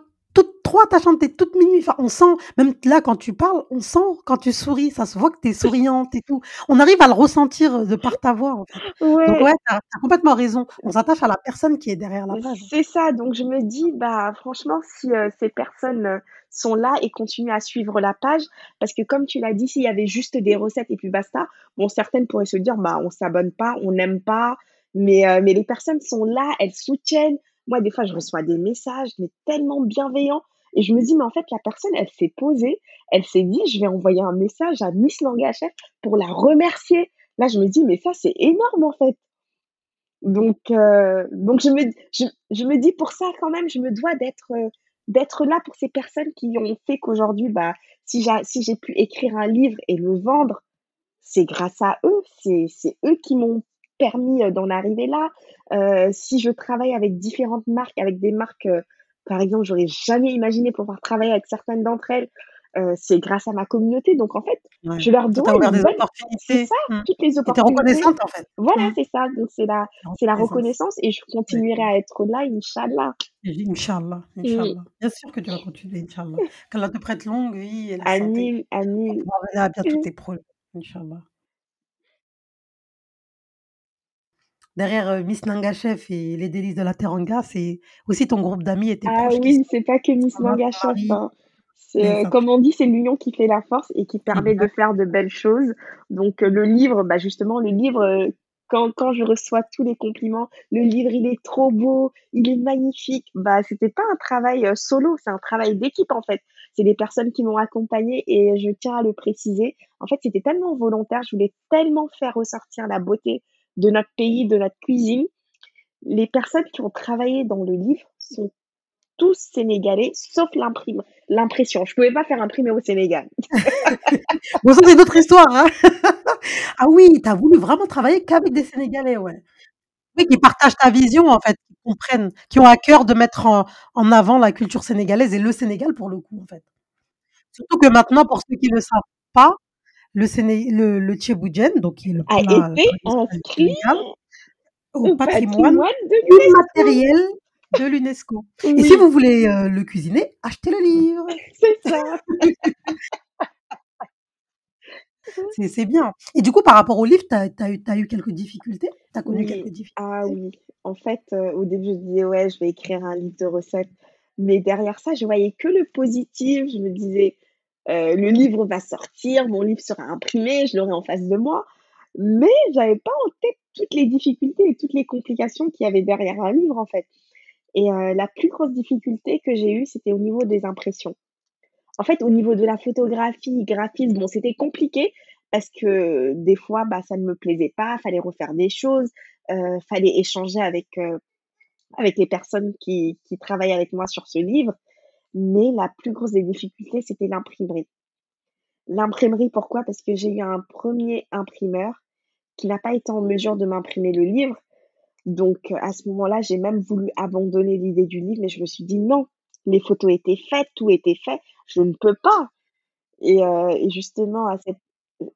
toute trop attachante, tu es toute mimi, enfin, on sent même là, quand tu parles, on sent quand tu souris, ça se voit que tu es souriante et tout. On arrive à le ressentir, heu, de par ta voix, en fait. Donc Ouais. ouais, tu as tu as complètement raison. On s'attache à la personne qui est derrière la page. C'est ça, donc je me dis: «Bah, franchement, si, heu, ces personnes, heu, sont là et continuent à suivre la page» parce que comme tu l'as dit, s'il y avait juste des recettes et puis basta, bon, certaines pourraient se dire: «Bah, on s'abonne pas, on n'aime pas», mais mais les personnes sont là, elles soutiennent. Moi, des fois, je reçois des messages, mais tellement bienveillants et je me dis: «Mais en fait, la personne, elle s'est posée, elle s'est dit: "Je vais envoyer un message à Miss Langue Chef pour la remercier"». Là, je me dis: «Mais ça, c'est énorme, en fait». Donc heu, donc je me je me dis pour ça quand même, je me dois d'être, heu, d'être là pour ces personnes qui ont fait qu'aujourd'hui, bah, si j'a si j'ai pu écrire un livre et le vendre, c'est grâce à eux, c'est eux qui m'ont permis, heu, d'en arriver là. Heu, si je travaille avec différentes marques, avec des marques, heu, par exemple, j'aurais jamais imaginé pouvoir travailler avec certaines d'entre elles, c'est grâce à ma communauté. Donc en fait, Ouais, je leur une des bonne c'est opportunités. ça, Mmh. toutes les opportunités reconnaissante, en fait. voilà, Mmh. c'est ça, donc c'est la c'est la reconnaissance. et je Ouais. continuerai à être là, Inch'Allah. Inch'Allah. Inch'Allah. Bien sûr que tu vas continuer, Inch'Allah. Qu'Allah te prête longue vie et la santé Amin, pour amin. pouvoir mener à bien tous tes projets, Inch'Allah. Derrière, heu, Miss Nanga Chef et les délices de la Teranga, c'est aussi ton groupe d'amis et tes Ah qui sont oui, c'est pas que Miss ton maman, Manga ton Chef, mari. hein. Ça. comme on dit, c'est l'union qui fait la force et qui permet de faire de belles choses. Donc heu, le livre, bah, justement, le livre, quand quand je reçois tous les compliments: «Le livre, il est trop beau, il est magnifique», bah, c'était pas un travail, solo, c'est un travail d'équipe, en fait. C'est des personnes qui m'ont accompagnée et je tiens à le préciser. En fait, c'était tellement volontaire, je voulais tellement faire ressortir la beauté de notre pays, de notre cuisine. Les personnes qui ont travaillé dans le livre sont tous sénégalais, sauf l'impression. Je pouvais pas faire imprimer au Sénégal. Bon ça, c'est une autre histoire, hein. Ah oui, tu as voulu vraiment travailler qu'avec des Sénégalais, ouais. Oui, qui partagent ta vision, en fait, qui comprennent, qui ont à cœur de mettre en en avant la culture sénégalaise et le Sénégal pour le coup, en fait. Surtout que maintenant, pour ceux qui le savent pas, le Séné le le tchéboudjen, donc qui est le A plat, été inscrit au patrimoine patrimoine de immatériel de l'UNESCO. Et si vous voulez, heu, le cuisiner, achetez le livre. c'est ça. C'est bien. Et du coup, par rapport au livre, tu as eu tu as eu quelques difficultés? Tu as connu quelques Oui, ah difficultés? oui. En fait, heu, au début, je disais: «Ouais, je vais écrire un livre de recettes», mais derrière ça, je voyais que le positif. Je me disais: «Heu, le livre va sortir, mon livre sera imprimé, je l'aurai en face de moi», mais j'avais pas en tête toutes les difficultés et toutes les complications qu'il y avait derrière un livre, en fait. Et heu, la plus grosse difficulté que j'ai eue, c'était au niveau des impressions. En fait, au niveau de la photographie, graphisme, bon, c'était compliqué parce que des fois, bah, ça ne me plaisait pas, fallait refaire des choses, heu, fallait échanger avec, heu, avec les personnes qui qui travaillent avec moi sur ce livre. Mais la plus grosse des difficultés, c'était l'imprimerie. L'imprimerie, pourquoi? Parce que j'ai eu un premier imprimeur qui n'a pas été en mesure de m'imprimer le livre. Donc, heu, à ce moment-là, j'ai même voulu abandonner l'idée du livre, mais je me suis dit: «Non, les photos étaient faites, tout était fait, je ne peux pas». Et et justement à cette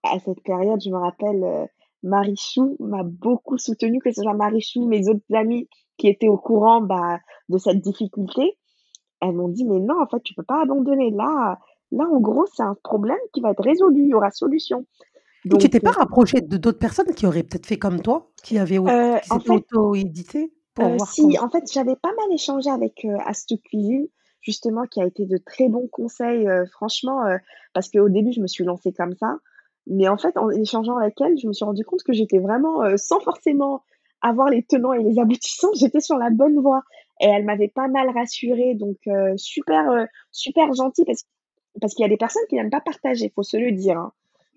à cette période, je me rappelle, heu, Marichou m'a beaucoup soutenue, que ce soit Marichou, mes autres amies qui étaient au courant, bah, de cette difficulté. Elles m'ont dit: «Mais non, en fait, tu peux pas abandonner. Là là, en gros, c'est un problème qui va être résolu, il y aura solution». Et tu Donc t'es pas heu rapprochée de d'autres personnes qui auraient peut-être fait comme toi, qui avaient heu, qui en s'étaient fait auto-éditées pour voir si, comment en fait, j'avais pas mal échangé avec, Astuce Cuisine, justement, qui a été de très bons conseils, heu, franchement, parce qu'au début, je me suis lancée comme ça. Mais en fait, en échangeant avec elle, je me suis rendu compte que j'étais vraiment, sans forcément avoir les tenants et les aboutissants, j'étais sur la bonne voie et elle m'avait pas mal rassurée donc heu, super, heu, super gentille parce parce qu'il y a des personnes qui n'aiment pas partager, faut se le dire, hein.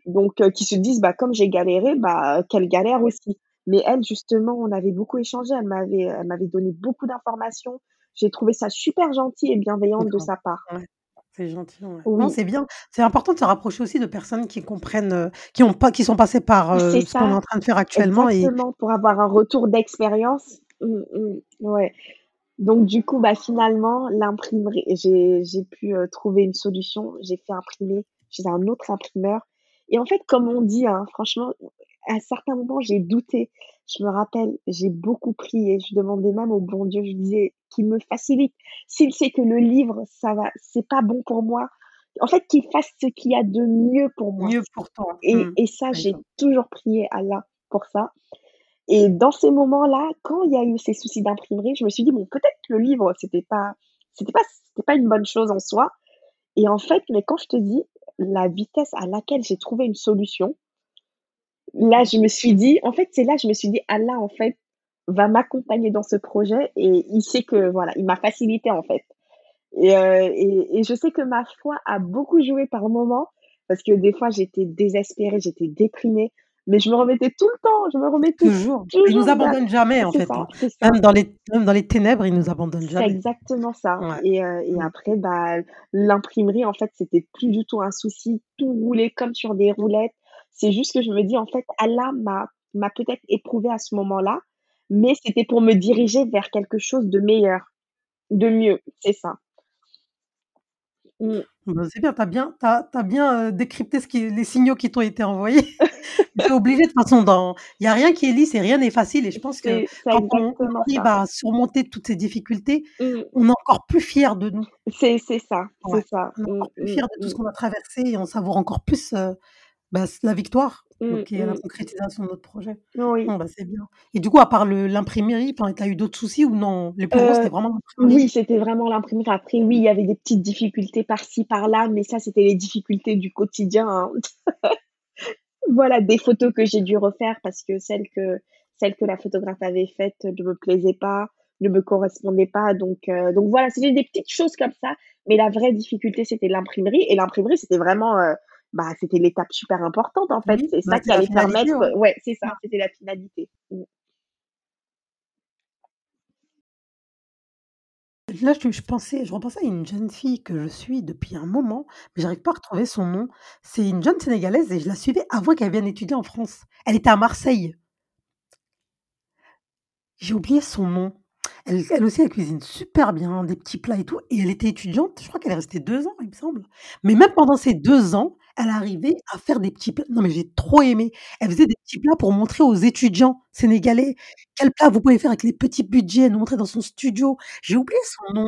Donc heu, qui se disent: «Bah, comme j'ai galéré, bah, qu'elle galère aussi». Mais elle, justement, on avait beaucoup échangé, elle m'avait, elle m'avait donné beaucoup d'informations. J'ai trouvé ça super gentil et bienveillante de sa part. ouais, c'est gentil, ouais. Non, Oui, c'est bien. C'est important de se rapprocher aussi de personnes qui comprennent, heu, qui ont pas qui sont passées par, c'est ce qu'on est ça, en train de faire actuellement et exactement, pour avoir un retour d'expérience. Mmh mh, ouais. Donc du coup, bah, finalement, l'imprimerie j'ai j'ai pu, heu, trouver une solution. J'ai fait imprimer chez un autre imprimeur et en fait, comme on dit, hein, franchement, à certains moments, j'ai douté. je me rappelle, j'ai beaucoup prié, je demandais même au bon Dieu, je disais qu'il me facilite. S'il sait que le livre, ça va c'est pas bon pour moi, en fait, qu'il fasse ce qu'il y a de mieux pour moi Mieux pour toi. et Mmh. et ça, j'ai toujours prié Allah pour ça et dans ces moments-là, quand il y a eu ces soucis d'imprimerie, je me suis dit: «Bon, peut-être que le livre, c'était pas c'était pas c'était pas une bonne chose en soi» et en fait, mais quand je te dis la vitesse à laquelle j'ai trouvé une solution, là, je me suis dit en fait, c'est là, je me suis dit: «Allah, en fait, va m'accompagner dans ce projet. Et il sait que voilà, il m'a facilité, en fait» et heu et et je sais que ma foi a beaucoup joué par moments parce que des fois, j'étais désespérée, j'étais déprimée, mais je me remettais tout le temps, je me remettais Toujours. Il nous toujours abandonne jamais, en c'est fait, ça, hein. c'est. Même dans les même dans les ténèbres, il nous abandonne C'est jamais. exactement ça Ouais. et heu et Mmh. après, bah, l'imprimerie, en fait, c'était plus du tout un souci. Tout roulait comme sur des roulettes. C'est juste que je me dis, en fait, Allah m'a m'a peut-être éprouvée à ce moment-là, mais c'était pour me diriger vers quelque chose de meilleur, de mieux. C'est ça. Mmh. Bah, c'est bien, tu as bien tu as bien, décrypté ce qui les signaux qui t'ont été envoyés. Tu es obligé de toute façon dans il y a rien qui est lisse et rien n'est facile et je pense que quand on arrive à surmonter toutes ces difficultés, Mmh. on est encore plus fiers de nous. C'est ça, Ouais, c'est ça. on est Mmh, encore plus mmh, fiers de tout ce mmh. qu'on a traversé et on savoure encore plus, bah, la victoire, donc Mmh, la concrétisation de notre projet. Oui. Bon, bah, c'est bien et du coup, à part l'imprimerie, tu as eu d'autres soucis ou non? Les plus Heu, c'était vraiment l'imprimerie? oui, c'était vraiment l'imprimerie. Après, oui, il y avait des petites difficultés par-ci, par-là, mais ça, c'était les difficultés du quotidien, hein. Voilà, des photos que j'ai dû refaire parce que celles que celles que la photographe avait faites ne me plaisaient pas, ne me correspondaient pas, donc heu, donc voilà, c'était des petites choses comme ça, mais la vraie difficulté, c'était l'imprimerie et l'imprimerie, c'était vraiment, heu, bah, c'était l'étape super importante, en fait. Oui, C'est bah, ça c'est qui la allait permettre ouais. ouais, c'est ça, c'était la finalité. Mmh. Là, je je pensais je repensais à une jeune fille que je suis depuis un moment, mais j'arrive pas à retrouver son nom. C'est une jeune sénégalaise et je la suivais avant qu'elle vienne étudier en France. Elle était à Marseille. J'ai oublié son nom. Elle elle aussi, elle cuisine super bien, des petits plats et tout et elle était étudiante, je crois qu'elle est restée 2 ans, il me semble. Mais même pendant ces 2 ans, elle arrivait à faire des petits plats non, mais j'ai trop aimé. Elle faisait des petits plats pour montrer aux étudiants sénégalais quel plat vous pouvez faire avec les petits budgets. Nous montrait dans son studio. J'ai oublié son nom.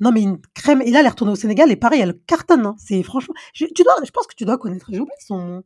Non, mais une crème et là, elle est retournée au Sénégal et pareil, elle cartonne, hein. C'est franchement je tu dois je pense que tu dois connaître. J'ai oublié son nom.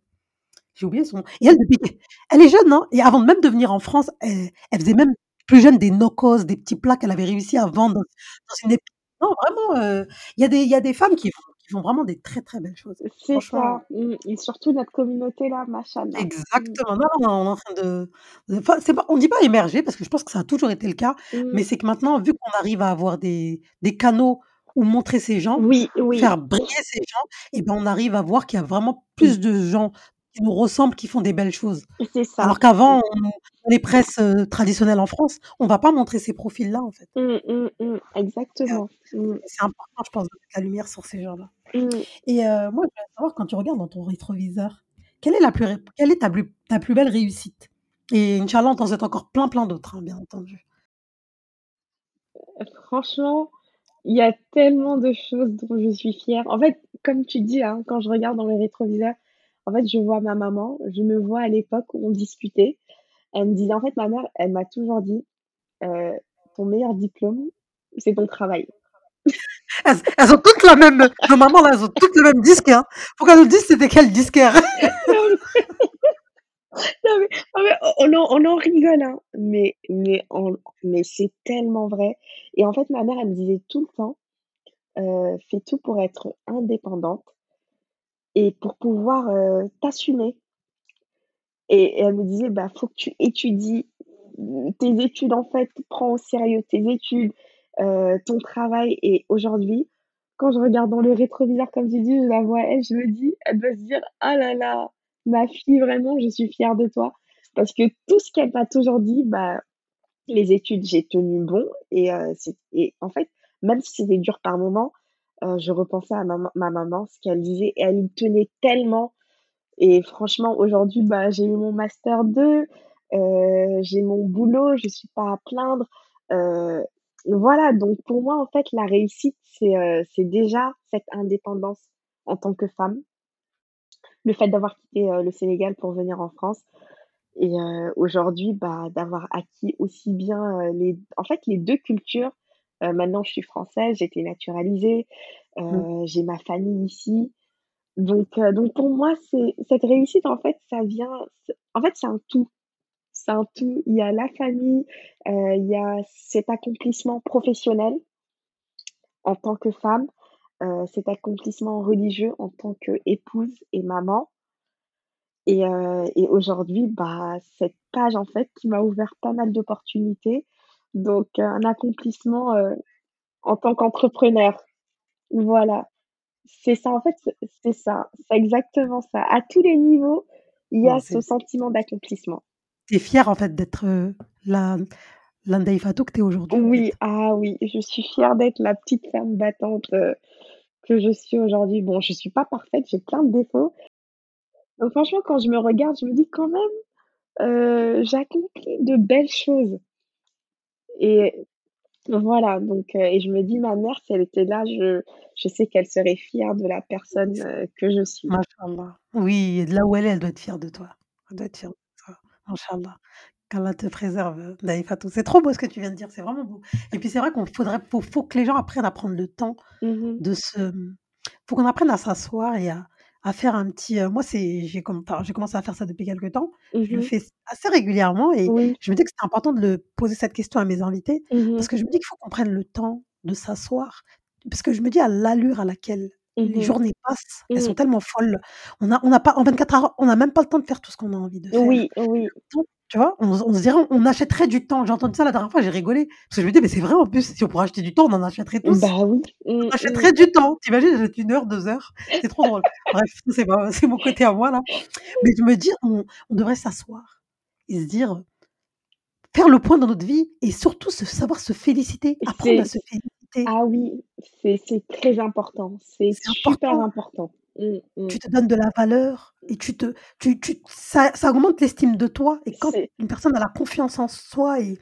J'ai oublié son nom et elle depuis elle est jeune, hein et avant même de venir en France, elle faisait même plus jeune des nokos, des petits plats qu'elle avait réussi à vendre dans une non vraiment, heu, il y a des y a des femmes qui font qui font vraiment des très, très belles choses. C'est ça, mmh et surtout notre communauté là, machallah. Mmh. exactement. Non, non, on est en train de de enfin, c'est pas on dit pas émerger parce que je pense que ça a toujours été le cas, mais Mmh. c'est que maintenant, vu qu'on arrive à avoir des des canaux où montrer ces gens, Oui, oui. faire briller ces gens et ben, on arrive à voir qu'il y a vraiment plus de gens qui nous ressemblent, qui font des belles choses. C'est ça. Alors qu'avant, les presses, heu, traditionnelles en France, on va pas montrer ces profils-là, en fait Mmh, mmh, mmh. Exactement. Et c'est important, je pense, de mettre la lumière sur ces gens-là et heu, moi, je voulais savoir quand tu regardes dans ton rétroviseur, quelle est la plus quelle est ta plus ta plus belle réussite? Et inch'Allah, on t'en souhaite encore plein, plein d'autres, hein, bien entendu. Franchement, il y a tellement de choses dont je suis fière. En fait, comme tu dis, hein, quand je regarde dans mes rétroviseurs, en fait, je vois ma maman, je me vois à l'époque où on discutait. Elle me disait en fait, ma mère, elle m'a toujours dit, heu: «Ton meilleur diplôme, c'est ton travail». Elles elles ont toutes la même nos mamans là, elles ont toutes le même disque, hein. Qu'elles nous disent c'était quel disquaire. Non mais non mais on on en on en rigole, hein, mais mais en mais c'est tellement vrai et en fait, ma mère, elle me disait tout le temps, heu: «Fais tout pour être indépendante et pour pouvoir, heu, t'assumer». Et elle me disait: «Bah, faut que tu étudies, mmh, tes études, en fait, prends au sérieux tes études, heu, ton travail» et aujourd'hui, quand je regarde dans le rétroviseur, comme tu dis, je la vois elle, je me dis: «Elle doit se dire: "Ah là là, ma fille, vraiment, je suis fière de toi"». Parce que tout ce qu'elle m'a toujours dit, bah, les études, j'ai tenu bon et c'est et en fait, même si c'était dur par moments, heu, je repensais à ma maman, ce qu'elle disait et elle y tenait tellement et franchement, aujourd'hui, bah, j'ai eu mon master 2, heu, j'ai mon boulot, je suis pas à plaindre, heu, voilà, donc pour moi, en fait, la réussite, c'est, déjà cette indépendance en tant que femme. Le fait d'avoir quitté, le Sénégal pour venir en France et aujourd'hui, bah, d'avoir acquis aussi bien, les en fait, les 2 cultures. Heu, maintenant je suis française, j'ai été naturalisée, Mmh. heu, j'ai ma famille ici. Donc heu, donc pour moi, c'est cette réussite, en fait, ça vient en fait, c'est un tout. C'est un tout. Il y a la famille, il y a cet accomplissement professionnel en tant que femme, cet accomplissement religieux en tant qu'épouse et maman. Et et aujourd'hui, bah, cette page, en fait, qui m'a ouvert pas mal d'opportunités. Donc un accomplissement, heu, en tant qu'entrepreneur. Voilà. C'est ça, en fait, c'est ça, c'est exactement ça. À tous les niveaux, il y a ce sentiment d'accomplissement. tu es fière, en fait, d'être, heu, la que tu es aujourd'hui, en Oui, fait? ah oui, je suis fière d'être la petite femme battante, heu, que je suis aujourd'hui. Bon, je suis pas parfaite, j'ai plein de défauts. Donc franchement, quand je me regarde, je me dis: «Quand même, heu, j'accomplis de belles choses» et voilà, donc heu et je me dis: «Ma mère, si elle était là, je je sais qu'elle serait fière de la personne, heu, que je suis». Masha'Allah. Oui, et de là où elle est, elle doit être fière de toi. Elle doit être fière de toi. Masha'Allah. Qu'Allah te préserve, heu, Ndeye Fatou. C'est trop beau ce que tu viens de dire, c'est vraiment beau. Et puis c'est vrai qu'on faudrait faut faut que les gens apprennent à prendre le temps Mmh mh. de se faut qu'on apprenne à s'asseoir et à à faire un petit, moi c'est j'ai comm enfin, j'ai commencé à faire ça depuis quelque temps. Mmh Je le mh. fais assez régulièrement et Oui. je me dis que c'était important de le poser cette question à mes invités Mmh parce que je me dis qu'il faut qu'on prenne le temps de s'asseoir. Parce que je me dis à l'allure à laquelle Mmh les mh. journées passent, elles sont Mmh. tellement folles. On a on a pas en 24 heures, on a même pas le temps de faire tout ce qu'on a envie de faire. Oui, oui. Tu vois? On on se dirait on achèterait du temps. J'ai entendu ça la dernière fois, j'ai rigolé. Parce que je me dis: «Mais c'est vrai en plus, si on pourrait acheter du temps, on en achèterait tous». Bah oui. On mh. achèterait du temps. Tu imagines, j'achète 1 heure, 2 heures, c'est trop drôle. Bref, c'est ma c'est mon côté à moi là. Mais je me dis: «On on devrait s'asseoir et se dire, faire le point dans notre vie et surtout se savoir se féliciter, apprendre à se féliciter». ah oui, c'est c'est très important, c'est C'est super important. important. Mmh mh. Tu te donnes de la valeur et tu te tu tu ça ça augmente l'estime de toi et quand une personne, a confiance en soi et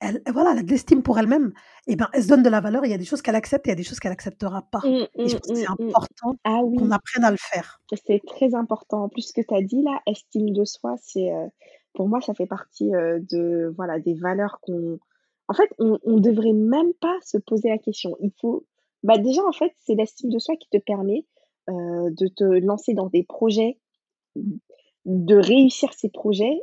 elle voilà, elle a de l'estime pour elle-même et ben, elle se donne de la valeur il y a des choses qu'elle accepte et il y a des choses qu'elle acceptera pas Mmh, et je mmh, pense que mmh, c'est mmh. important Ah qu'on apprenne à le faire. c'est très important. En plus, ce que tu as dit là, estime de soi, c'est, pour moi, ça fait partie, de voilà, des valeurs qu'on en fait, on on devrait même pas se poser la question. Il faut bah, déjà, en fait, c'est l'estime de soi qui te permet, heu, de te lancer dans des projets, de réussir ces projets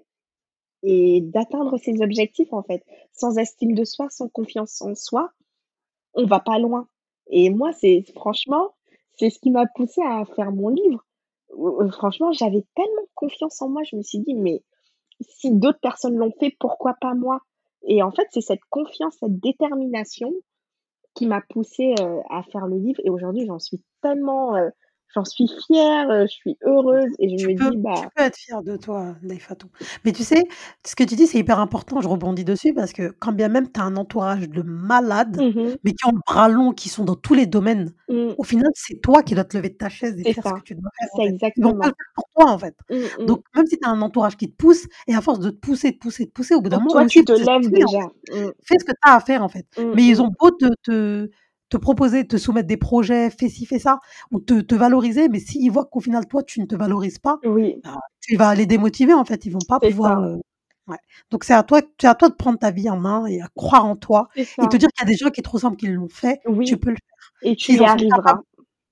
et d'atteindre ses objectifs, en fait. Sans estime de soi, sans confiance en soi, on va pas loin et moi, c'est franchement, c'est ce qui m'a poussée à faire mon livre. Heu, franchement, j'avais tellement confiance en moi, je me suis dit: «Mais si d'autres personnes l'ont fait, pourquoi pas moi?» et en fait, c'est cette confiance, cette détermination qui m'a poussée, heu, à faire le livre et aujourd'hui, j'en suis tellement, j'en suis fière, heu, je suis heureuse et je Tu me peux dis: tu «Bah» peux être fière de toi, Ndeye Fatou. Mais tu sais, ce que tu dis, c'est hyper important, je rebondis dessus parce que quand bien même tu as un entourage de malades, mmh mh. mais qui ont le bras long, qui sont dans tous les domaines, Mmh. au final, c'est toi qui dois te lever de ta chaise et faire ce ça, que tu dois faire, c'est fait. Ils vont pas le exactement. faire pour toi, en fait. Mmh mh. Donc même si tu as un entourage qui te pousse et à force de te pousser, de pousser, de pousser, au bout d'un moment, toi, tu te lèves «Fais, en déjà. fais ce que tu as à faire, en fait». Mais ils ont beau te te te proposer, te soumettre des projets, fais ci, fais ça, ou te te valoriser, mais s'ils voient qu'au final, toi, tu ne te valorises pas, Oui, bah, tu vas les démotiver, en fait, ils vont pas pouvoir, ouais. Donc c'est à toi c'est à toi de prendre ta vie en main et à croire en toi et te dire qu'il y a des gens qui te ressemblent, qui l'ont fait, tu peux le faire. et tu S'ils y arriveras.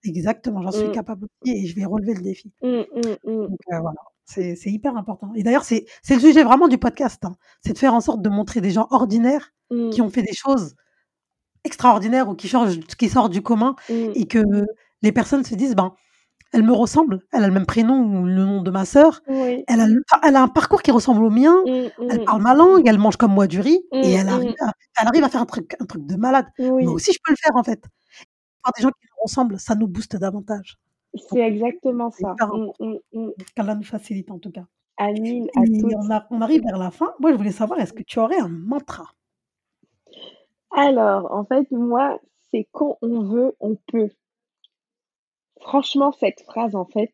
exactement, j'en suis Mmh. capable aussi et je vais relever le défi. Mmh, mmh, mmh. Donc heu, voilà, c'est c'est hyper important et d'ailleurs, c'est c'est le sujet vraiment du podcast, hein. C'est de faire en sorte de montrer des gens ordinaires qui ont fait des choses extraordinaires ou qui changent qui sortent du commun Mmh. et que les personnes se disent: «Ben, elle me ressemble, elle a le même prénom ou le nom de ma sœur, Oui. elle a elle a un parcours qui ressemble au mien, Mmh elle mh. parle ma langue, elle mange comme moi du riz et Mmh elle arrive à elle arrive à faire un truc un truc de malade. Moi Oui, aussi je peux le faire, en fait. Voir des gens qui nous ressemblent, ça nous booste davantage. C'est exactement ça. Mmh, mmh, mmh. Qu'Allah nous facilite en tout cas. Amine à Et on toutes. a on arrive vers la fin. Moi, je voulais savoir, est-ce que tu aurais un mantra? Alors, en fait, moi, c'est quand on veut, on peut. Franchement, cette phrase, en fait,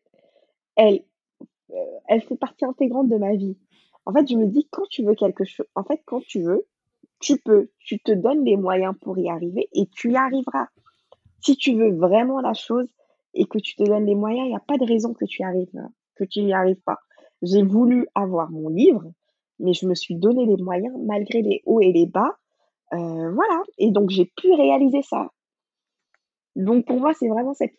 elle, heu, elle fait partie intégrante de ma vie. En fait, je me dis: «Quand tu veux quelque chose en fait, quand tu veux, tu peux. Tu te donnes les moyens pour y arriver et tu y arriveras». Si tu veux vraiment la chose et que tu te donnes les moyens, il y a pas de raison que tu y arrives, heu, que tu n'y arrives pas. J'ai voulu avoir mon livre, mais je me suis donné les moyens malgré les hauts et les bas, heu, voilà et donc j'ai pu réaliser ça. Donc pour moi, c'est vraiment cette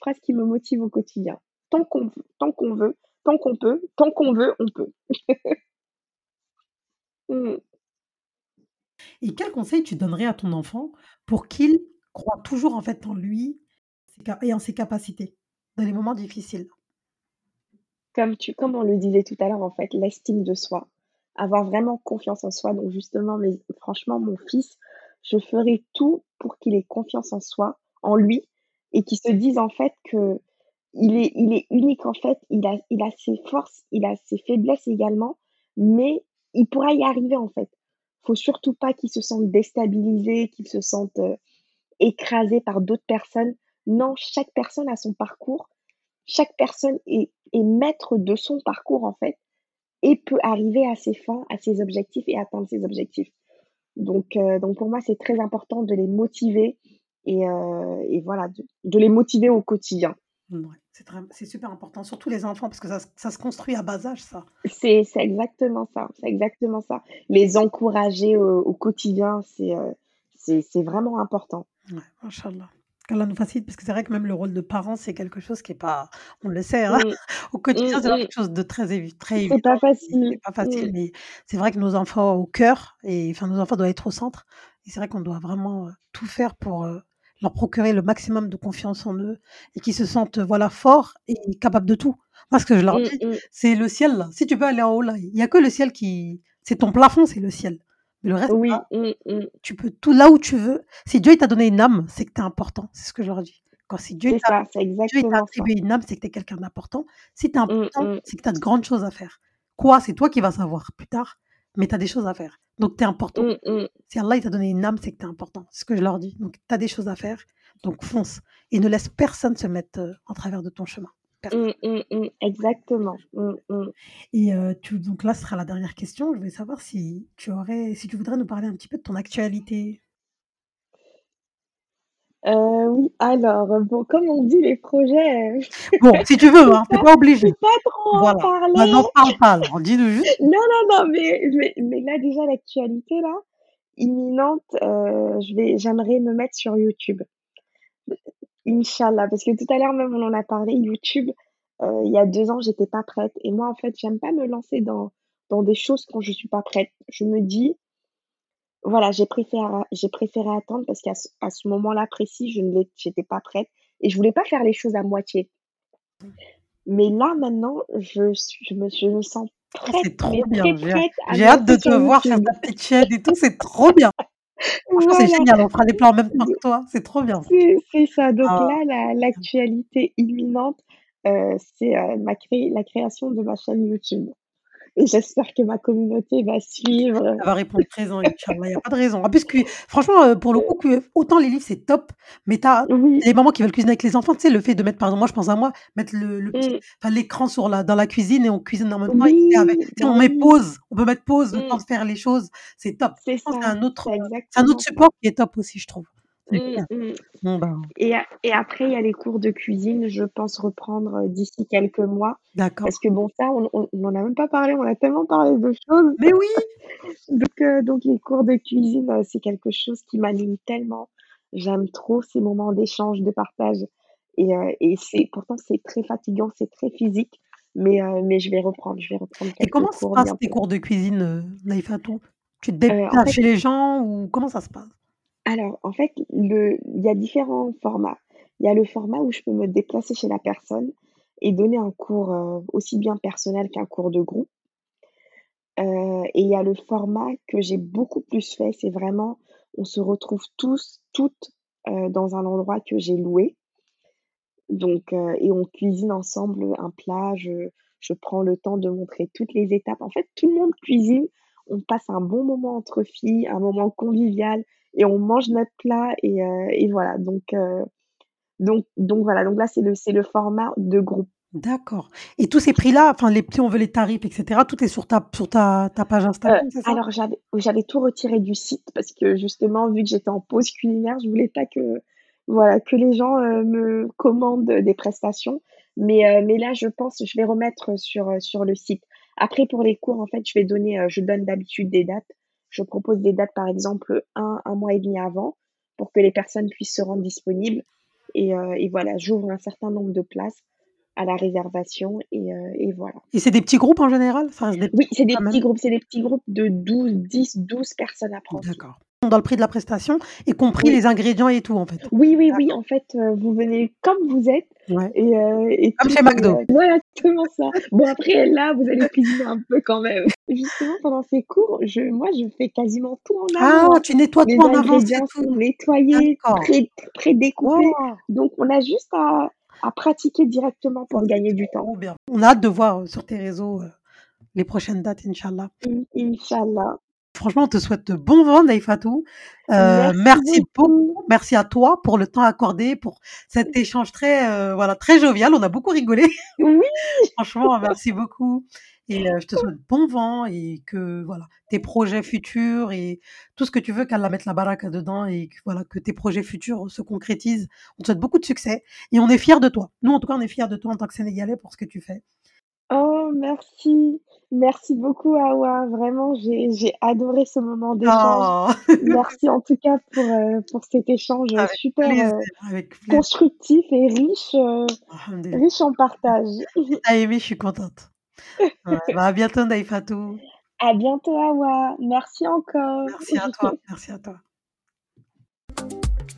phrase qui me motive au quotidien. Tant qu'on tant qu'on veut, tant qu'on peut, tant qu'on veut, on peut. Mmh. Et quel conseil tu donnerais à ton enfant pour qu'il croit toujours en fait en lui et en ses capacités dans les moments difficiles? Comme tu comme on le disait tout à l'heure, en fait, l'estime de soi, avoir vraiment confiance en soi. Donc justement, mais franchement, mon fils, je ferai tout pour qu'il ait confiance en soi, en lui et qu'il se dise en fait que il est il est unique en fait, il a il a ses forces, il a ses faiblesses également, mais il pourra y arriver en fait. Faut surtout pas qu'il se sente déstabilisé, qu'il se sente, heu, écrasé par d'autres personnes. Non, chaque personne a son parcours, chaque personne est est maître de son parcours en fait et peut arriver à ses fins, à ses objectifs et atteindre ses objectifs. Donc heu, donc pour moi, c'est très important de les motiver et heu et voilà, de de les motiver au quotidien. Mouais, c'est super important, surtout les enfants parce que ça se ça se construit à bas âge ça. C'est exactement ça, c'est exactement ça. Les encourager au au quotidien, c'est, c'est vraiment important. Ouais, nous facilite parce que c'est vrai que même le rôle de parent, c'est quelque chose qui est pas on le sait, hein, Mmh. au quotidien, c'est pas mh. quelque chose de très évi très C'est évident pas et facile. c'est pas facile, mais c'est vrai que nos enfants au cœur et enfin nos enfants doivent être au centre et c'est vrai qu'on doit vraiment, heu, tout faire pour, heu, leur procurer le maximum de confiance en eux et qu'ils se sentent, heu, voilà, forts et capables de tout. Moi, ce que je leur dis, c'est le ciel là, si tu peux aller en haut là, il y a que le ciel qui c'est ton plafond, c'est le ciel. Mais le reste là, Oui, mmh mh. tu peux tout là où tu veux. Si Dieu t'a donné une âme, c'est que tu es important, c'est ce que je leur dis. Quand si Dieu t'a attribué une âme, c'est que tu es quelqu'un d'important. Si tu es Mmh important, mh. c'est que tu as de grandes choses à faire. Quoi? C'est toi qui vas savoir plus tard, mais tu as des choses à faire. Donc tu es important. Mmh mh. Si Allah il t'a donné une âme, c'est que tu es important. C'est ce que je leur dis. Donc tu as des choses à faire, donc fonce et ne laisse personne se mettre, heu, en travers de ton chemin. Mmh mh mh. Exactement. Mmh. Et tu donc là, ce sera la dernière question. Je voulais savoir si tu aurais si tu voudrais nous parler un petit peu de ton actualité? Heu, oui, alors, bon, comme on dit les projets, heu, Bon, si tu veux, hein, tu es pas obligé. pas trop en Voilà. Bah, parler. parle pas alors, dis-nous juste Non, non, non, mais mais mais là, déjà, l'actualité, là, imminente, j'aimerais me mettre sur YouTube. Inch'Allah, parce que tout à l'heure même, on en a parlé, YouTube, heu, il y a 2 ans, j'étais pas prête et moi, en fait, j'aime pas me lancer dans dans des choses quand je suis pas prête. Je me dis voilà, j'ai préféré j'ai préféré attendre parce qu'à ce à ce moment-là précis, je ne j'étais pas prête et je voulais pas faire les choses à moitié. Mais là, maintenant, je suis je me je me sens Oh, prête, c'est trop bien, j'ai hâte de te voir faire ta petite chaîne et tout, c'est trop bien. Franchement, c'est génial, on fera les plans en même temps que toi, c'est trop bien. c'est ça, donc Ah, là, la l'actualité imminente, heu, c'est, ma cré la création de ma chaîne YouTube et j'espère que ma communauté va suivre. Elle va répondre présent, Inch'Allah, il y a pas de raison. En plus que franchement, heu, pour le coup, que autant les livres, c'est top, mais tu as Oui. les mamans qui veulent cuisiner avec les enfants, tu sais, le fait de mettre par exemple, moi, je pense à moi, mettre le le enfin, l'écran sur la dans la cuisine et on cuisine en même temps et avec sais, bah on met pause, on peut mettre pause, le temps Mmh. de faire les choses, c'est top. C'est un autre, un support qui est top aussi, je trouve. Mmh génial. mh Bon, ben et et après, il y a les cours de cuisine, je pense reprendre, heu, d'ici quelques mois d'accord. parce que bon, ça, on on on en a même pas parlé, on a tellement parlé de choses. Mais oui! Donc heu, donc les cours de cuisine, heu, c'est quelque chose qui m'anime tellement. J'aime trop ces moments d'échange, de partage et et c'est pourtant c'est très fatigant, c'est très physique, mais mais je vais reprendre, je vais reprendre Et comment se passent tes cours de cuisine, Naïfatou? Tu te en déplaces fait chez les gens ou comment ça se passe? Alors en fait, le il y a différents formats. Il y a le format où je peux me déplacer chez la personne et donner un cours, heu, aussi bien personnel qu'un cours de groupe. Heu et il y a le format que j'ai beaucoup plus fait, c'est vraiment on se retrouve tous, toutes, heu, dans un endroit que j'ai loué donc et on cuisine ensemble, un plat. Je je prends le temps de montrer toutes les étapes. En fait, tout le monde cuisine, on passe un bon moment entre filles, un moment convivial et on mange notre plat et heu et voilà donc heu, donc donc voilà, donc là, c'est le c'est le format de groupe. D'accord et tous ces prix-là, enfin les si on veut les tarifs et cetera, tout est sur ta sur ta ta page Heu, Instagram, ça? alors j'avais j'avais tout retiré du site parce que justement, vu que j'étais en pause culinaire, je voulais pas que voilà, que les gens, me commandent des prestations. Mais mais là, je pense, je vais remettre sur, sur le site. Après, pour les cours, en fait, je vais donner, euh, je donne d'habitude des dates. Je propose des dates, par exemple, un, un mois et demi avant pour que les personnes puissent se rendre disponibles. Et, euh, et voilà, j'ouvre un certain nombre de places à la réservation et, euh, et voilà. Et c'est des petits groupes en général? Reste des Oui, c'est des petits même groupes, c'est des petits groupes de 12, 10, 12 personnes à prendre. D'accord. Dans le prix de la prestation, y compris Oui. les ingrédients et tout, en fait? Oui, oui, oui, en fait, heu, vous venez comme vous êtes Ouais. et Comme tout chez McDo? voilà, exactement ça. Bon après là, vous allez cuisiner un peu quand même. Justement pendant ces cours, je moi je fais quasiment tout en Ah! amont, hein. Tu nettoies Les tout en avance ingrédients sont tout? nettoyés, D'accord. pré prédécoupés, Waouh! donc on a juste à à pratiquer directement pour gagner du temps. trop bien. On a hâte de voir, heu, sur tes réseaux, heu, les prochaines dates, Inch'Allah. In Inch'Allah. Franchement, on te souhaite bon vent Ndaïfatou. Heu, Merci merci beaucoup. merci à toi pour le temps accordé, pour cet échange très, heu, voilà, très jovial. On a beaucoup rigolé. Oui! Franchement, merci beaucoup et heu, je te souhaite bon vent et que voilà, tes projets futurs et tout ce que tu veux, qu'Allah mette la baraka dedans et que voilà, que tes projets futurs se concrétisent. On te souhaite beaucoup de succès et on est fiers de toi. Nous, en tout cas, on est fiers de toi en tant que Sénégalais pour ce que tu fais. Oh merci! Merci beaucoup Hawa, vraiment j'ai j'ai adoré ce moment d'échange. Oh! Merci en tout cas pour, heu, pour cet échange, Avec super, plaisir, heu, avec plaisir. constructif et riche, Alhamdulillah. riche en partage. Si tu as aimé, je suis contente. Ouais, bah, à bientôt Ndaïfatou. À bientôt Hawa, merci encore. Merci à toi, merci à toi.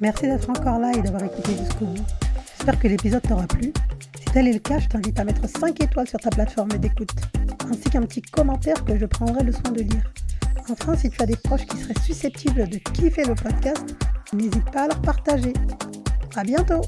Merci d'être encore là et d'avoir écouté jusqu'au bout. J'espère que l'épisode t'aura plu. Tel est le cas, je t'invite à mettre 5 étoiles sur ta plateforme d'écoute, ainsi qu'un petit commentaire que je prendrai le soin de lire. Enfin, si tu as des proches qui seraient susceptibles de kiffer le podcast, n'hésite pas à leur partager. À bientôt!